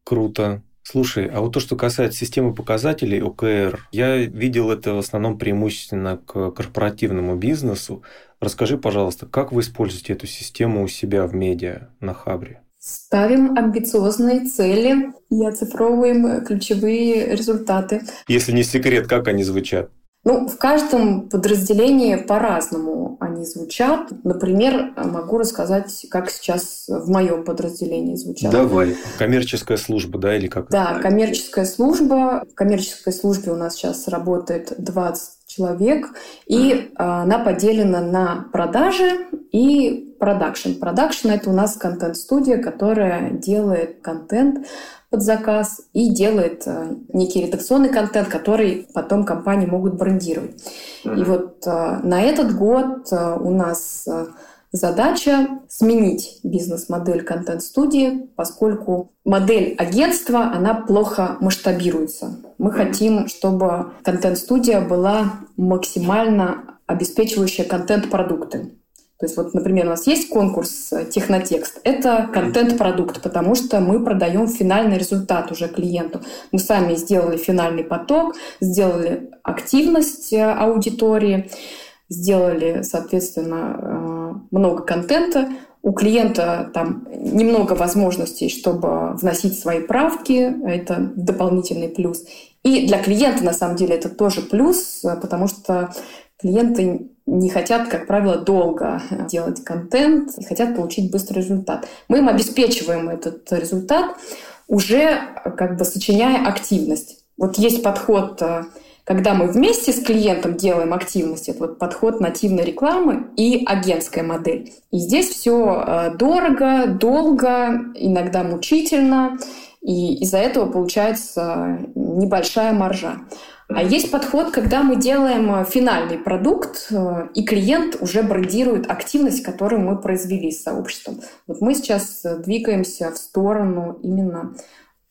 Круто. Слушай, а вот то, что касается системы показателей ОКР, я видел это в основном преимущественно к корпоративному бизнесу. Расскажи, пожалуйста, как вы используете эту систему у себя в медиа на Хабре? Ставим амбициозные цели и оцифровываем ключевые результаты. Если не секрет, как они звучат? Ну, в каждом подразделении по-разному они звучат. Например, могу рассказать, как сейчас в моем подразделении звучат. Давай. Коммерческая служба, да, или как? Да, коммерческая служба. В коммерческой службе у нас сейчас работает 20 человек, и а, она поделена на продажи и продакшн. Продакшн — это у нас контент-студия, которая делает контент под заказ и делает а, некий редакционный контент, который потом компании могут брендировать. Mm-hmm. И вот а, на этот год у нас задача сменить бизнес-модель контент-студии, поскольку модель агентства, она плохо масштабируется. Мы хотим, чтобы контент-студия была максимально обеспечивающая контент-продукты. То есть вот, например, у нас есть конкурс «Технотекст». Это контент-продукт, потому что мы продаем финальный результат уже клиенту. Мы сами сделали финальный поток, сделали активность э, аудитории, сделали, соответственно, э, много контента. У клиента там немного возможностей, чтобы вносить свои правки. Это дополнительный плюс. И для клиента, на самом деле, это тоже плюс, потому что клиенты не хотят, как правило, долго делать контент и хотят получить быстрый результат. Мы им обеспечиваем этот результат, уже как бы сочиняя активность. Вот есть подход э, когда мы вместе с клиентом делаем активность, это вот подход нативной рекламы и агентская модель. И здесь все э, дорого, долго, иногда мучительно, и из-за этого получается небольшая маржа. А есть подход, когда мы делаем э, финальный продукт, э, и клиент уже брендирует активность, которую мы произвели с сообществом. Вот мы сейчас двигаемся в сторону именно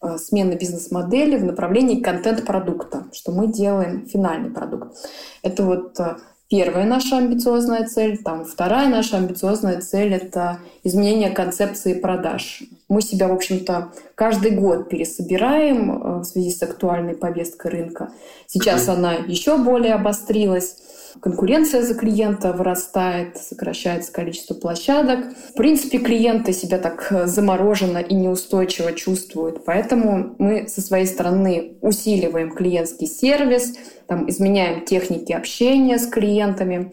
Э, смены бизнес-модели в направлении контент-продукта, что мы делаем финальный продукт. Это вот э, первая наша амбициозная цель. Там вторая наша амбициозная цель — это изменение концепции продаж. Мы себя, в общем-то, каждый год пересобираем э, в связи с актуальной повесткой рынка. Сейчас она еще более обострилась конкуренция за клиента вырастает, сокращается количество площадок. В принципе, клиенты себя так замороженно и неустойчиво чувствуют, поэтому мы со своей стороны усиливаем клиентский сервис, там, изменяем техники общения с клиентами,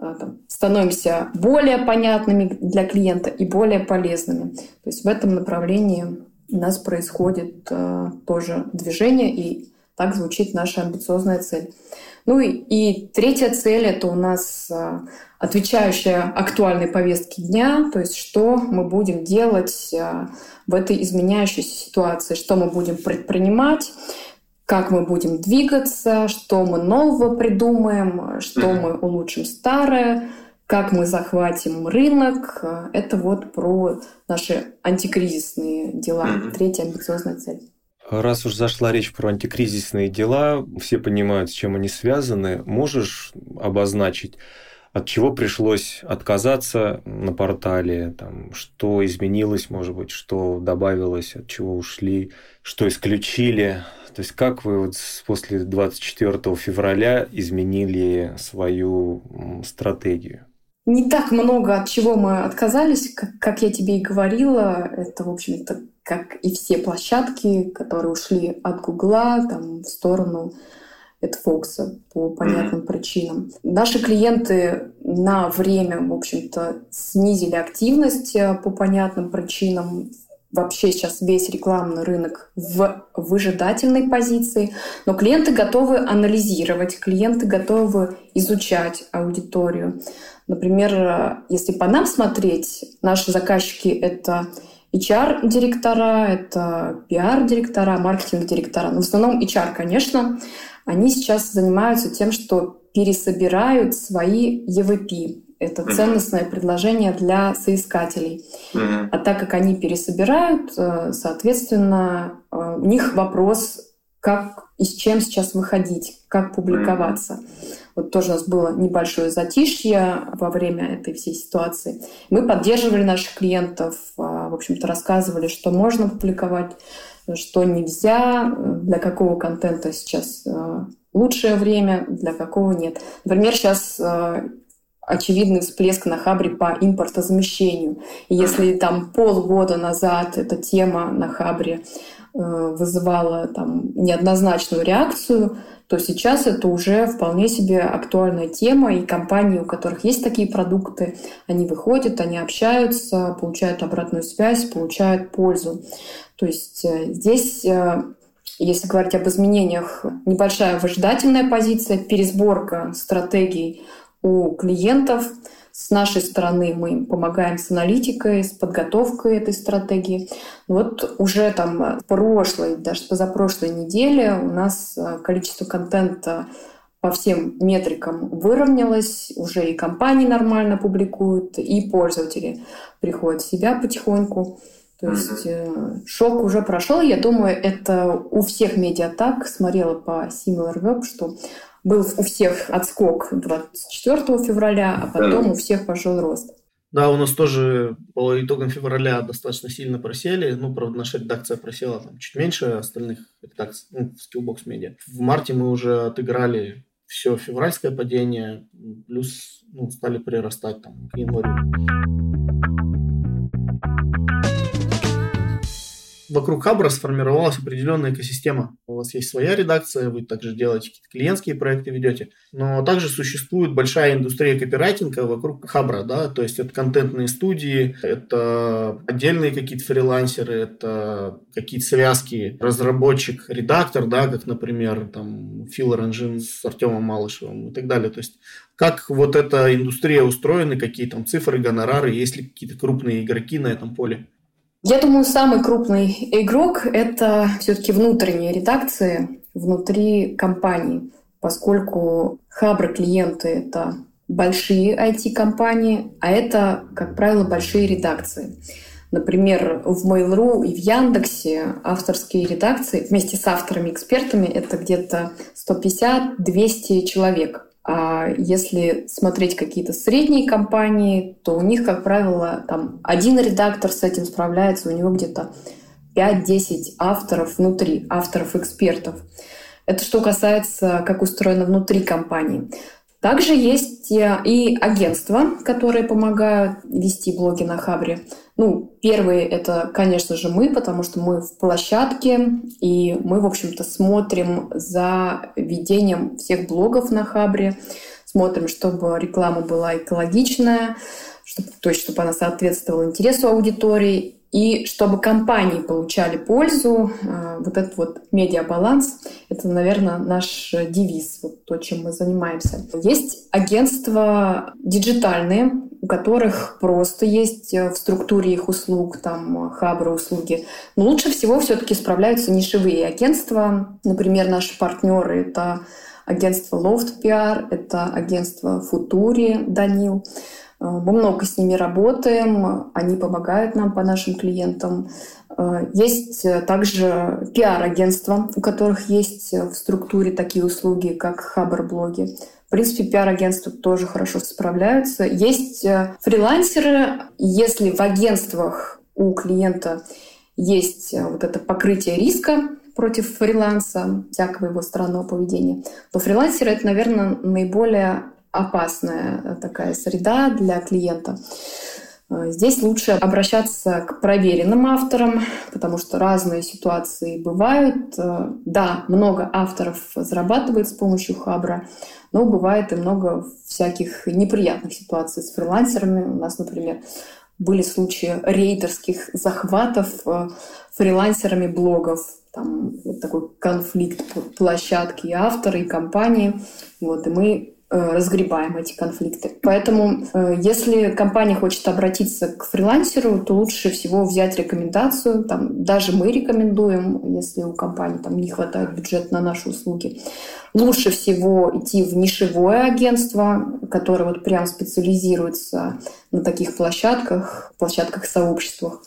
э, там, становимся более понятными для клиента и более полезными. То есть в этом направлении у нас происходит э, тоже движение, и так звучит наша амбициозная цель. Ну и, и третья цель — это у нас а, отвечающая актуальной повестке дня, то есть что мы будем делать а, в этой изменяющейся ситуации, что мы будем предпринимать, как мы будем двигаться, что мы нового придумаем, что мы улучшим старое, как мы захватим рынок. Это вот про наши антикризисные дела. Третья амбициозная цель. Раз уж зашла речь про антикризисные дела, все понимают, с чем они связаны. Можешь обозначить, от чего пришлось отказаться на портале, там, что изменилось, может быть, что добавилось, от чего ушли, что исключили. То есть как вы вот после 24 февраля изменили свою стратегию? Не так много от чего мы отказались, как, как я тебе и говорила. Это, в общем-то, как и все площадки, которые ушли от Гугла там, в сторону Эдфокса по понятным причинам. Наши клиенты на время, в общем-то, снизили активность э, по понятным причинам. Вообще сейчас весь рекламный рынок в выжидательной позиции, но клиенты готовы анализировать, клиенты готовы изучать аудиторию. Например, если по нам смотреть, наши заказчики — это HR-директора, это PR-директора, маркетинг-директора. Но в основном HR, конечно, они сейчас занимаются тем, что пересобирают свои EVP. Это ценностное предложение для соискателей. А так как они пересобирают, э, соответственно, э, у них вопрос, как и с чем сейчас выходить, как публиковаться. Вот тоже у нас было небольшое затишье во время этой всей ситуации. Мы поддерживали наших клиентов, а, в общем-то, рассказывали, что можно публиковать, что нельзя, для какого контента сейчас лучшее время, для какого нет. Например, сейчас очевидный всплеск на Хабре по импортозамещению. И если там полгода назад эта тема на Хабре э, вызывала там неоднозначную реакцию, то сейчас это уже вполне себе актуальная тема, и компании, у которых есть такие продукты, они выходят, они общаются, получают обратную связь, получают пользу. То есть э, здесь э, если говорить об изменениях, небольшая выжидательная позиция, пересборка стратегий у клиентов. С нашей стороны мы им помогаем с аналитикой, с подготовкой этой стратегии. Вот уже там прошлой, даже позапрошлой неделе у нас э, количество контента по всем метрикам выровнялось, уже и компании нормально публикуют, и пользователи приходят в себя потихоньку. То есть э, шок уже прошел. Я думаю, это у всех медиа так. Смотрела по SimilarWeb, что был у всех отскок 24 февраля, а потом у всех пошел рост. Да, у нас тоже по итогам февраля достаточно сильно просели. Ну, правда, наша редакция просела там чуть меньше остальных редакций, ну, Skillbox Media. В марте мы уже отыграли все февральское падение, плюс ну, стали прирастать там к январю. Вокруг Хабра сформировалась определенная экосистема. У вас есть своя редакция, вы также делаете какие-то клиентские проекты, ведете. Но также существует большая индустрия копирайтинга вокруг Хабра, да, то есть это контентные студии, это отдельные какие-то фрилансеры, это какие-то связки разработчик, редактор, да, как, например, там Filler Engine с Артемом Малышевым и так далее. То есть как вот эта индустрия устроена, какие там цифры, гонорары, есть ли какие-то крупные игроки на этом поле? Я думаю, самый крупный игрок – это все-таки внутренние редакции внутри компании, поскольку хабры клиенты – это большие IT-компании, а это, как правило, большие редакции. Например, в Mail.ru и в Яндексе авторские редакции вместе с авторами-экспертами это где-то 150-200 человек. А если смотреть какие-то средние компании, то у них, как правило, там один редактор с этим справляется, у него где-то 5-10 авторов внутри, авторов-экспертов. Это что касается, как устроено внутри компании. Также есть э, и агентства, которые помогают вести блоги на Хабре. Ну, первые — это, конечно же, мы, потому что мы в площадке, и мы, в общем-то, смотрим за ведением всех блогов на Хабре, смотрим, чтобы реклама была экологичная, чтобы, то есть чтобы она соответствовала интересу аудитории, и чтобы компании получали пользу, э, вот этот вот медиабаланс, это, наверное, наш девиз, вот то, чем мы занимаемся. Есть агентства диджитальные, у которых просто есть э, в структуре их услуг, там, хабры услуги. Но лучше всего все-таки справляются нишевые агентства. Например, наши партнеры — это агентство Loft PR, это агентство Futuri Данил. Э, мы много с ними работаем, они помогают нам по нашим клиентам. Э, есть также пиар-агентства, у которых есть в структуре такие услуги, как Хабр-блоги. В принципе, пиар-агентства тоже хорошо справляются. Есть э, фрилансеры. Если в агентствах у клиента есть вот это покрытие риска против фриланса, всякого его странного поведения, то фрилансеры — это, наверное, наиболее опасная такая среда для клиента. Э, здесь лучше обращаться к проверенным авторам, потому что разные ситуации бывают. Э, да, много авторов зарабатывает с помощью Хабра, но бывает и много всяких неприятных ситуаций с фрилансерами. У нас, например, были случаи рейдерских захватов э, фрилансерами блогов. Там такой конфликт площадки и автора, и компании. Вот, и мы Э, разгребаем эти конфликты. Поэтому, э, если компания хочет обратиться к фрилансеру, то лучше всего взять рекомендацию. Там, даже мы рекомендуем, если у компании там, не хватает бюджета на наши услуги. Лучше всего идти в нишевое агентство, которое вот прям специализируется на таких площадках, площадках-сообществах.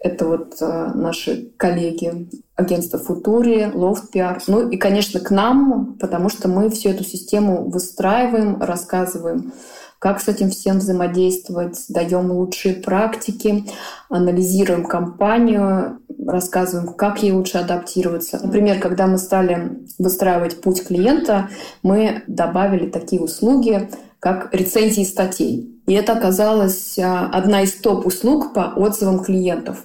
Это вот э, наши коллеги агентства Футури, Loft PR. Ну и, конечно, к нам, потому что мы всю эту систему выстраиваем, рассказываем, как с этим всем взаимодействовать, даем лучшие практики, анализируем компанию, рассказываем, как ей лучше адаптироваться. Например, когда мы стали выстраивать путь клиента, мы добавили такие услуги, как рецензии статей. И это оказалась а, одна из топ-услуг по отзывам клиентов.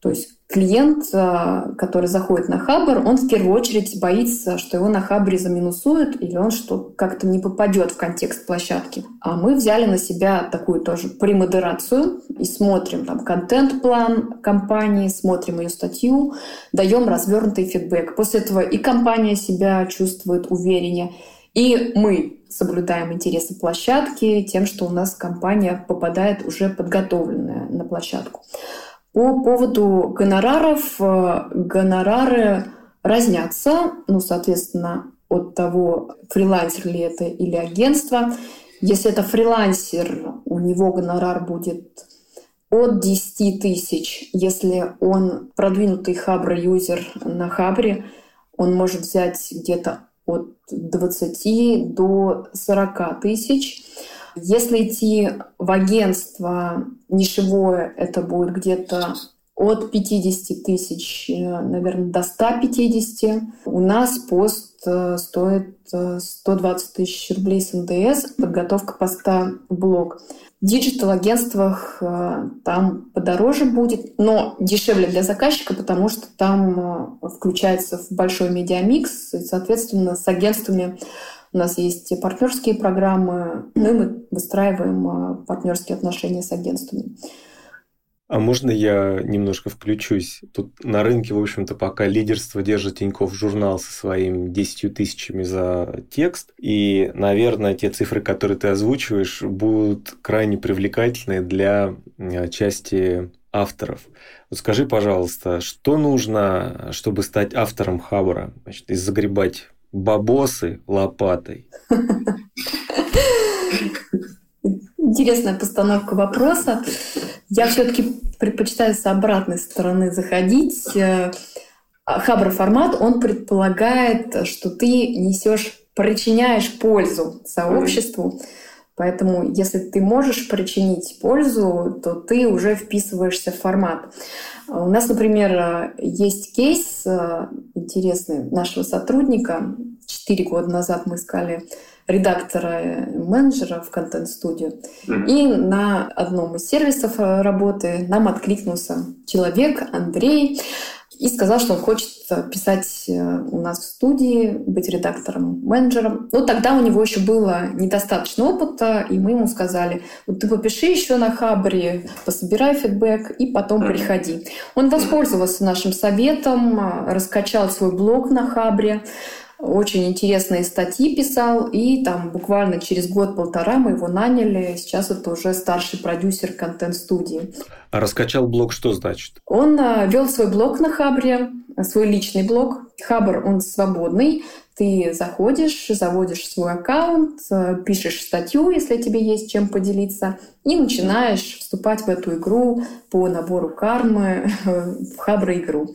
То есть клиент, а, который заходит на Хабр, он в первую очередь боится, что его на Хабре заминусуют или он что как-то не попадет в контекст площадки. А мы взяли на себя такую тоже премодерацию и смотрим там контент-план компании, смотрим ее статью, даем развернутый фидбэк. После этого и компания себя чувствует увереннее, и мы соблюдаем интересы площадки тем, что у нас компания попадает уже подготовленная на площадку. По поводу гонораров, э, гонорары разнятся, ну, соответственно, от того, фрилансер ли это или агентство. Если это фрилансер, у него гонорар будет от 10 тысяч. Если он продвинутый хабр-юзер на хабре, он может взять где-то от 20 до 40 тысяч. Если идти в агентство нишевое, это будет где-то от 50 тысяч, э, наверное, до 150. У нас пост э, стоит 120 э, тысяч рублей с НДС, подготовка поста в блог. В диджитал-агентствах там подороже будет, но дешевле для заказчика, потому что там включается в большой медиамикс, и, соответственно, с агентствами у нас есть партнерские программы, ну и мы выстраиваем партнерские отношения с агентствами. А можно я немножко включусь? Тут на рынке, в общем-то, пока лидерство держит Тиньков журнал со своими 10 тысячами за текст. И, наверное, те цифры, которые ты озвучиваешь, будут крайне привлекательны для а, части авторов. Вот скажи, пожалуйста, что нужно, чтобы стать автором Хабра? Значит, и загребать бабосы лопатой? Интересная постановка вопроса. Я все-таки предпочитаю с обратной стороны заходить. Э, Хабр формат, он предполагает, что ты несешь, причиняешь пользу сообществу. Поэтому, если ты можешь причинить пользу, то ты уже вписываешься в формат. У нас, например, есть кейс э, интересный нашего сотрудника. Четыре года назад мы искали редактора менеджера в контент-студию. И на одном из сервисов э, работы нам откликнулся человек, Андрей, и сказал, что он хочет писать э, у нас в студии, быть редактором, менеджером. Но тогда у него еще было недостаточно опыта, и мы ему сказали, вот ты попиши еще на Хабре, пособирай фидбэк и потом приходи. Он воспользовался нашим советом, э, раскачал свой блог на Хабре, очень интересные статьи писал, и там буквально через год-полтора мы его наняли. Сейчас это уже старший продюсер контент-студии. А раскачал блог что значит? Он э, вел свой блог на Хабре, свой личный блог. Хабр, он свободный. Ты заходишь, заводишь свой аккаунт, э, пишешь статью, если тебе есть чем поделиться, и начинаешь вступать в эту игру по набору кармы в Хабр-игру.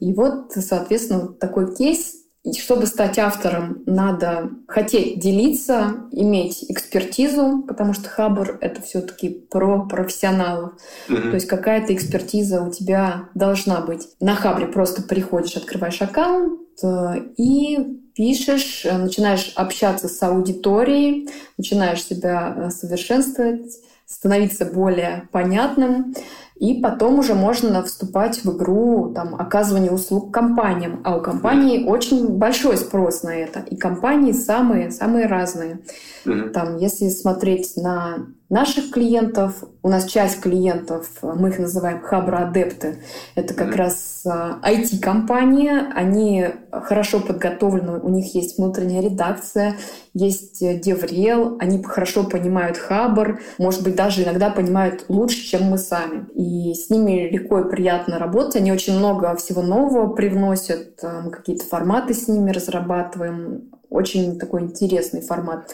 И вот, соответственно, такой кейс чтобы стать автором, надо хотеть делиться, иметь экспертизу, потому что Хабр — это все таки про профессионалов. Mm-hmm. То есть какая-то экспертиза у тебя должна быть. На Хабре просто приходишь, открываешь аккаунт э, и пишешь, э, начинаешь общаться с аудиторией, начинаешь себя э, совершенствовать, становиться более понятным. И потом уже можно вступать в игру там, оказывания услуг компаниям. А у компаний очень большой спрос на это. И компании самые, самые разные. Там, если смотреть на наших клиентов. У нас часть клиентов, мы их называем хабра-адепты, это как mm-hmm. раз IT-компания. А, Они хорошо подготовлены, у них есть внутренняя редакция, есть DevRel, они хорошо понимают хабр, может быть, даже иногда понимают лучше, чем мы сами. И с ними легко и приятно работать. Они очень много всего нового привносят, мы какие-то форматы с ними разрабатываем. Очень такой интересный формат.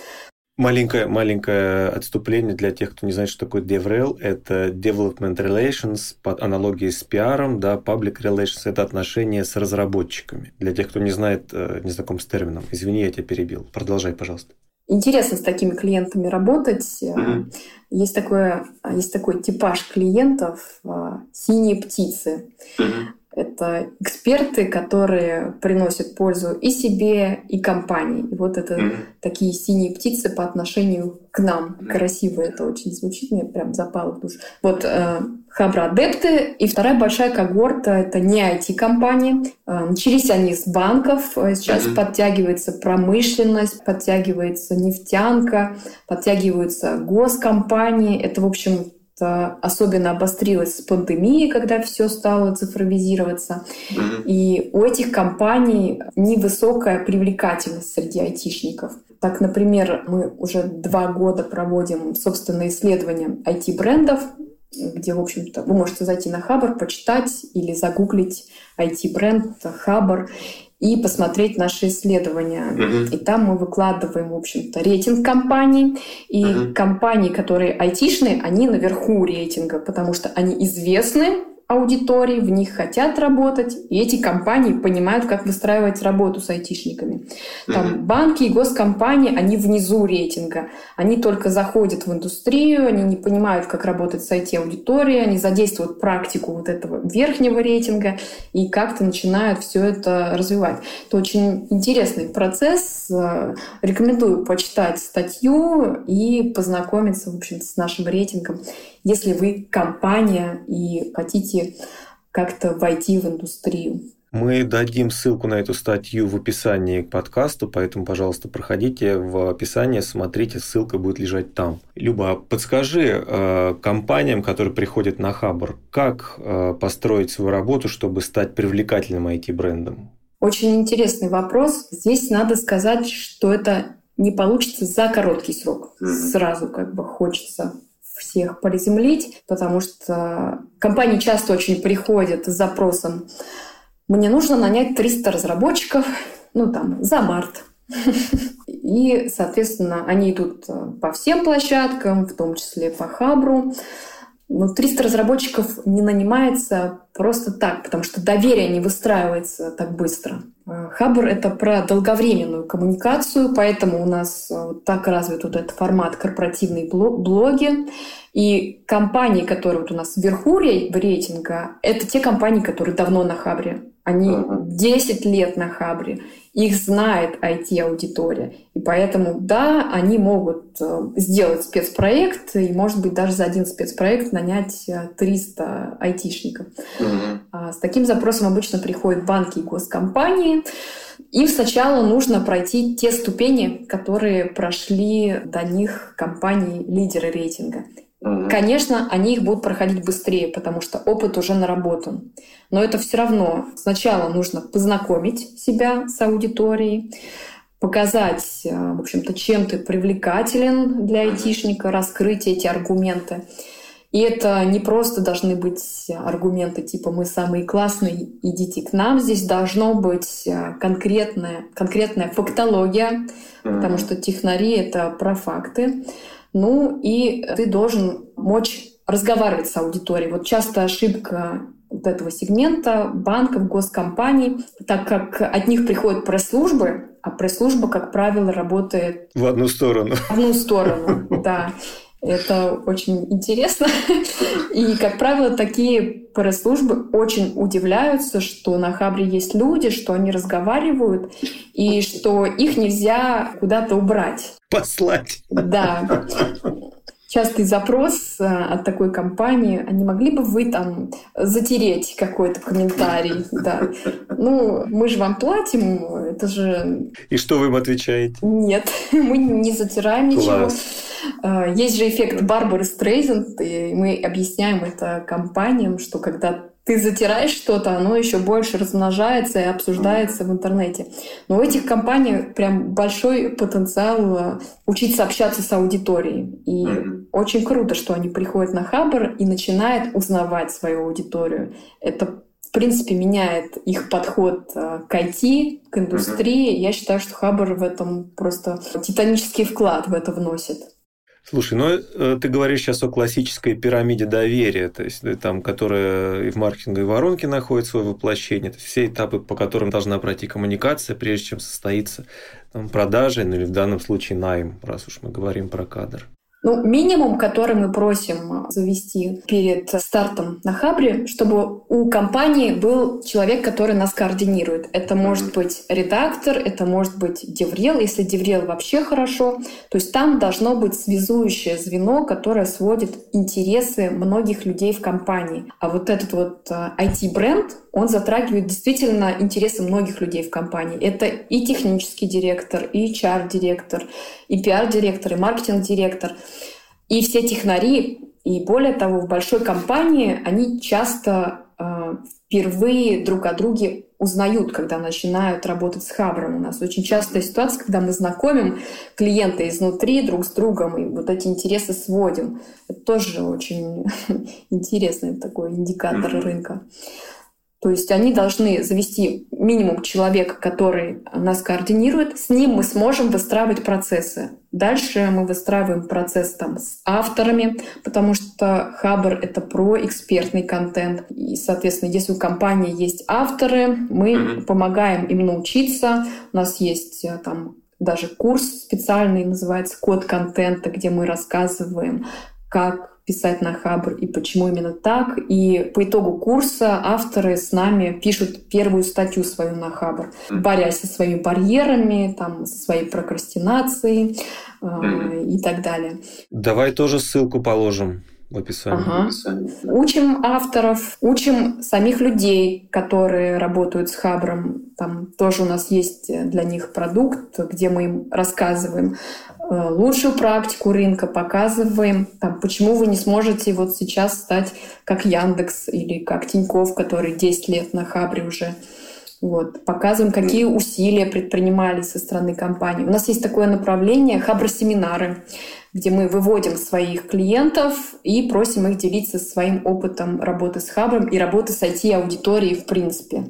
Маленькое, маленькое отступление для тех, кто не знает, что такое DevRel. Это Development Relations под аналогией с PR, да, Public Relations – это отношения с разработчиками. Для тех, кто не знает, э, не знаком с термином. Извини, я тебя перебил. Продолжай, пожалуйста. Интересно с такими клиентами работать. Mm-hmm. Есть, такое, есть такой типаж клиентов – синие птицы. Mm-hmm. Это эксперты, которые приносят пользу и себе, и компании. И вот это mm-hmm. такие синие птицы по отношению к нам. Красиво это очень звучит, мне прям запало в душу. Вот э, Хабра адепты. И вторая большая когорта — это не IT-компании. Э, начались они с банков. Э, сейчас mm-hmm. подтягивается промышленность, подтягивается нефтянка, подтягиваются госкомпании. Это, в общем, особенно обострилось с пандемией, когда все стало цифровизироваться. Mm-hmm. И у этих компаний невысокая привлекательность среди айтишников. Так, например, мы уже два года проводим собственное исследование IT-брендов, где, в общем-то, вы можете зайти на Хабр, почитать или загуглить IT-бренд Хабр и посмотреть наши исследования. Uh-huh. И там мы выкладываем, в общем-то, рейтинг компаний. И uh-huh. компании, которые айтишные, они наверху рейтинга, потому что они известны, аудитории, в них хотят работать, и эти компании понимают, как выстраивать работу с айтишниками. Там mm-hmm. банки и госкомпании, они внизу рейтинга. Они только заходят в индустрию, они не понимают, как работать с IT-аудиторией, они задействуют практику вот этого верхнего рейтинга и как-то начинают все это развивать. Это очень интересный процесс. Рекомендую почитать статью и познакомиться, в общем с нашим рейтингом если вы компания и хотите как-то войти в индустрию. Мы дадим ссылку на эту статью в описании к подкасту, поэтому, пожалуйста, проходите в описание, смотрите, ссылка будет лежать там. Люба, подскажи э, компаниям, которые приходят на Хабр, как э, построить свою работу, чтобы стать привлекательным IT-брендом? Очень интересный вопрос. Здесь надо сказать, что это не получится за короткий срок. Сразу как бы хочется всех приземлить, потому что компании часто очень приходят с запросом «Мне нужно нанять 300 разработчиков, ну там, за март». И, соответственно, они идут по всем площадкам, в том числе по Хабру. Но 300 разработчиков не нанимается просто так, потому что доверие не выстраивается так быстро. Хабр — это про долговременную коммуникацию, поэтому у нас э, так развит вот этот формат корпоративные блоги. И компании, которые вот у нас вверху рейтинга, это те компании, которые давно на Хабре. Они 10 лет на Хабре. Их знает IT-аудитория. И поэтому, да, они могут э, сделать спецпроект и, может быть, даже за один спецпроект нанять 300 э, айтишников. Mm-hmm. С таким запросом обычно приходят банки и госкомпании. Им сначала нужно пройти те ступени, которые прошли до них компании-лидеры рейтинга. Конечно, они их будут проходить быстрее, потому что опыт уже наработан. Но это все равно сначала нужно познакомить себя с аудиторией, показать, э, в общем-то, чем ты привлекателен для айтишника, раскрыть эти аргументы. И это не просто должны быть аргументы типа «мы самые классные, идите к нам». Здесь должно быть э, конкретная, конкретная фактология, потому что технари — это про факты. Ну и ты должен мочь разговаривать с аудиторией. Вот часто ошибка вот этого сегмента банков, госкомпаний, так как от них приходят пресс-службы, а пресс-служба, как правило, работает... В одну сторону. В одну сторону, да. Это очень интересно. И, как правило, такие пресс-службы очень удивляются, что на Хабре есть люди, что они разговаривают, и что их нельзя куда-то убрать. Послать. Да частый запрос э, от такой компании, а не могли бы вы там затереть какой-то комментарий? Да. Ну, мы же вам платим, это же... И что вы им отвечаете? Нет, мы не затираем ничего. Э, есть же эффект Барбары Стрейзенд, и мы объясняем это компаниям, что когда ты затираешь что-то, оно еще больше размножается и обсуждается в интернете. Но у этих компаний прям большой потенциал э, учиться общаться с аудиторией. И mm-hmm. очень круто, что они приходят на Хабр и начинают узнавать свою аудиторию. Это в принципе, меняет их подход э, к IT, к индустрии. Mm-hmm. Я считаю, что Хабр в этом просто титанический вклад в это вносит. Слушай, ну э, ты говоришь сейчас о классической пирамиде доверия, то есть э, там, которая и в маркетинговой воронке находит свое воплощение, то есть все этапы, по которым должна пройти коммуникация, прежде чем состоится там, продажа, ну или в данном случае найм, раз уж мы говорим про кадр. Ну, минимум, который мы просим завести перед стартом на Хабре, чтобы у компании был человек, который нас координирует. Это может быть редактор, это может быть деврел, если деврел вообще хорошо. То есть там должно быть связующее звено, которое сводит интересы многих людей в компании. А вот этот вот IT-бренд, э, он затрагивает действительно интересы многих людей в компании. Это и технический директор, и HR-директор, и пиар-директор, и маркетинг-директор. И все технари, и более того, в большой компании они часто э, впервые друг о друге узнают, когда начинают работать с Хабром. У нас очень частая ситуация, когда мы знакомим клиента изнутри друг с другом и вот эти интересы сводим. Это тоже очень интересный такой индикатор рынка. То есть они должны завести минимум человека, который нас координирует. С ним мы сможем выстраивать процессы. Дальше мы выстраиваем процесс там с авторами, потому что Хабр — это про экспертный контент. И, соответственно, если у компании есть авторы, мы mm-hmm. помогаем им научиться. У нас есть э, там даже курс специальный, называется «Код контента», где мы рассказываем, как писать на Хабр и почему именно так. И по итогу курса авторы с нами пишут первую статью свою на Хабр, борясь со своими барьерами, там, со своей прокрастинацией э, и так далее. Давай тоже ссылку положим в описании. Ага. Учим авторов, учим самих людей, которые работают с Хабром. Там тоже у нас есть для них продукт, где мы им рассказываем лучшую практику рынка, показываем, там, почему вы не сможете вот сейчас стать как Яндекс или как Тиньков, который 10 лет на Хабре уже. Вот. Показываем, какие усилия предпринимались со стороны компании. У нас есть такое направление Хабр-семинары, где мы выводим своих клиентов и просим их делиться своим опытом работы с Хабром и работы с IT-аудиторией в принципе.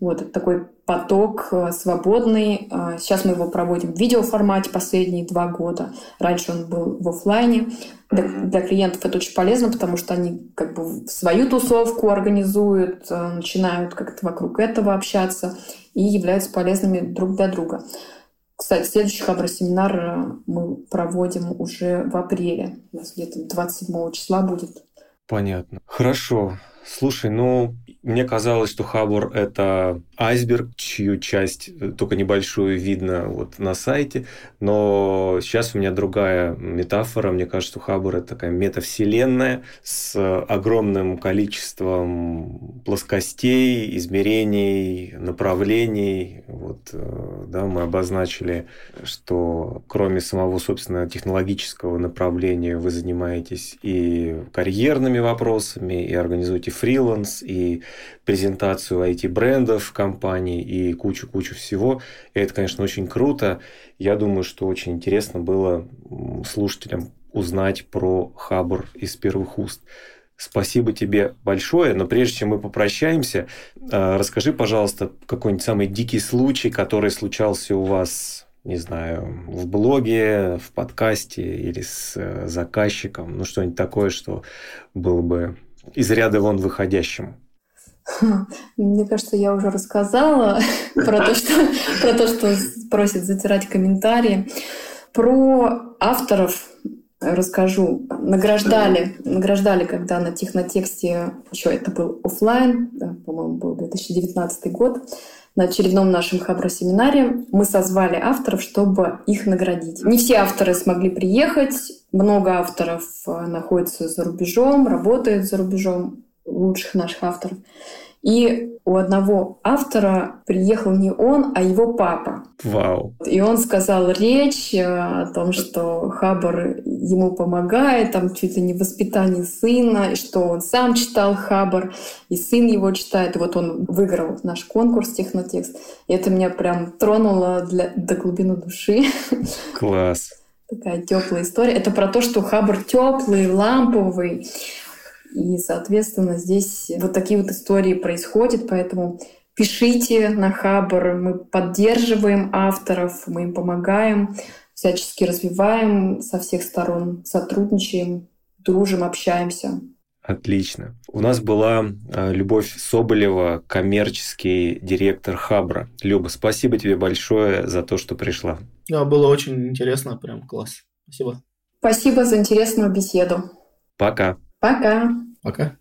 Вот это такой поток э, свободный. Э, сейчас мы его проводим в видеоформате последние два года. Раньше он был в офлайне. Для, для клиентов это очень полезно, потому что они как бы свою тусовку организуют, э, начинают как-то вокруг этого общаться и являются полезными друг для друга. Кстати, следующий хабр-семинар мы проводим уже в апреле. У нас где-то 27 числа будет. Понятно. Хорошо. Слушай, ну, мне казалось, что Хабор – это айсберг, чью часть э, только небольшую видно вот на сайте, но сейчас у меня другая метафора. Мне кажется, что Хабор – это такая метавселенная с огромным количеством плоскостей, измерений, направлений. Вот, э, да, мы обозначили, что кроме самого, собственно, технологического направления вы занимаетесь и карьерными вопросами, и организуете фриланс, и презентацию IT-брендов компании и кучу-кучу всего. И это, конечно, очень круто. Я думаю, что очень интересно было слушателям узнать про Хабр из первых уст. Спасибо тебе большое, но прежде чем мы попрощаемся, э, расскажи, пожалуйста, какой-нибудь самый дикий случай, который случался у вас, не знаю, в блоге, в подкасте или с э, заказчиком, ну что-нибудь такое, что было бы из ряда вон выходящим. Мне кажется, я уже рассказала про то, что, про то, что просят затирать комментарии. Про авторов расскажу. Награждали, награждали, когда на технотексте, еще это был офлайн, да, по-моему, был 2019 год, на очередном нашем хабро-семинаре мы созвали авторов, чтобы их наградить. Не все авторы смогли приехать, много авторов э, находится за рубежом, работает за рубежом, лучших наших авторов. И у одного автора приехал не он, а его папа. Вау. И он сказал речь э, о том, что Хабар ему помогает, там чуть ли не воспитание сына, и что он сам читал Хабар, и сын его читает. И вот он выиграл наш конкурс «Технотекст». И это меня прям тронуло для, до глубины души. Класс. Такая теплая история. Это про то, что Хабар теплый, ламповый, и, соответственно, здесь вот такие вот истории происходят, поэтому пишите на Хабр, мы поддерживаем авторов, мы им помогаем, всячески развиваем со всех сторон, сотрудничаем, дружим, общаемся. Отлично. У нас была а, Любовь Соболева, коммерческий директор Хабра. Люба, спасибо тебе большое за то, что пришла. Да, было очень интересно, прям класс. Спасибо. Спасибо за интересную беседу. Пока. Пока. Пока.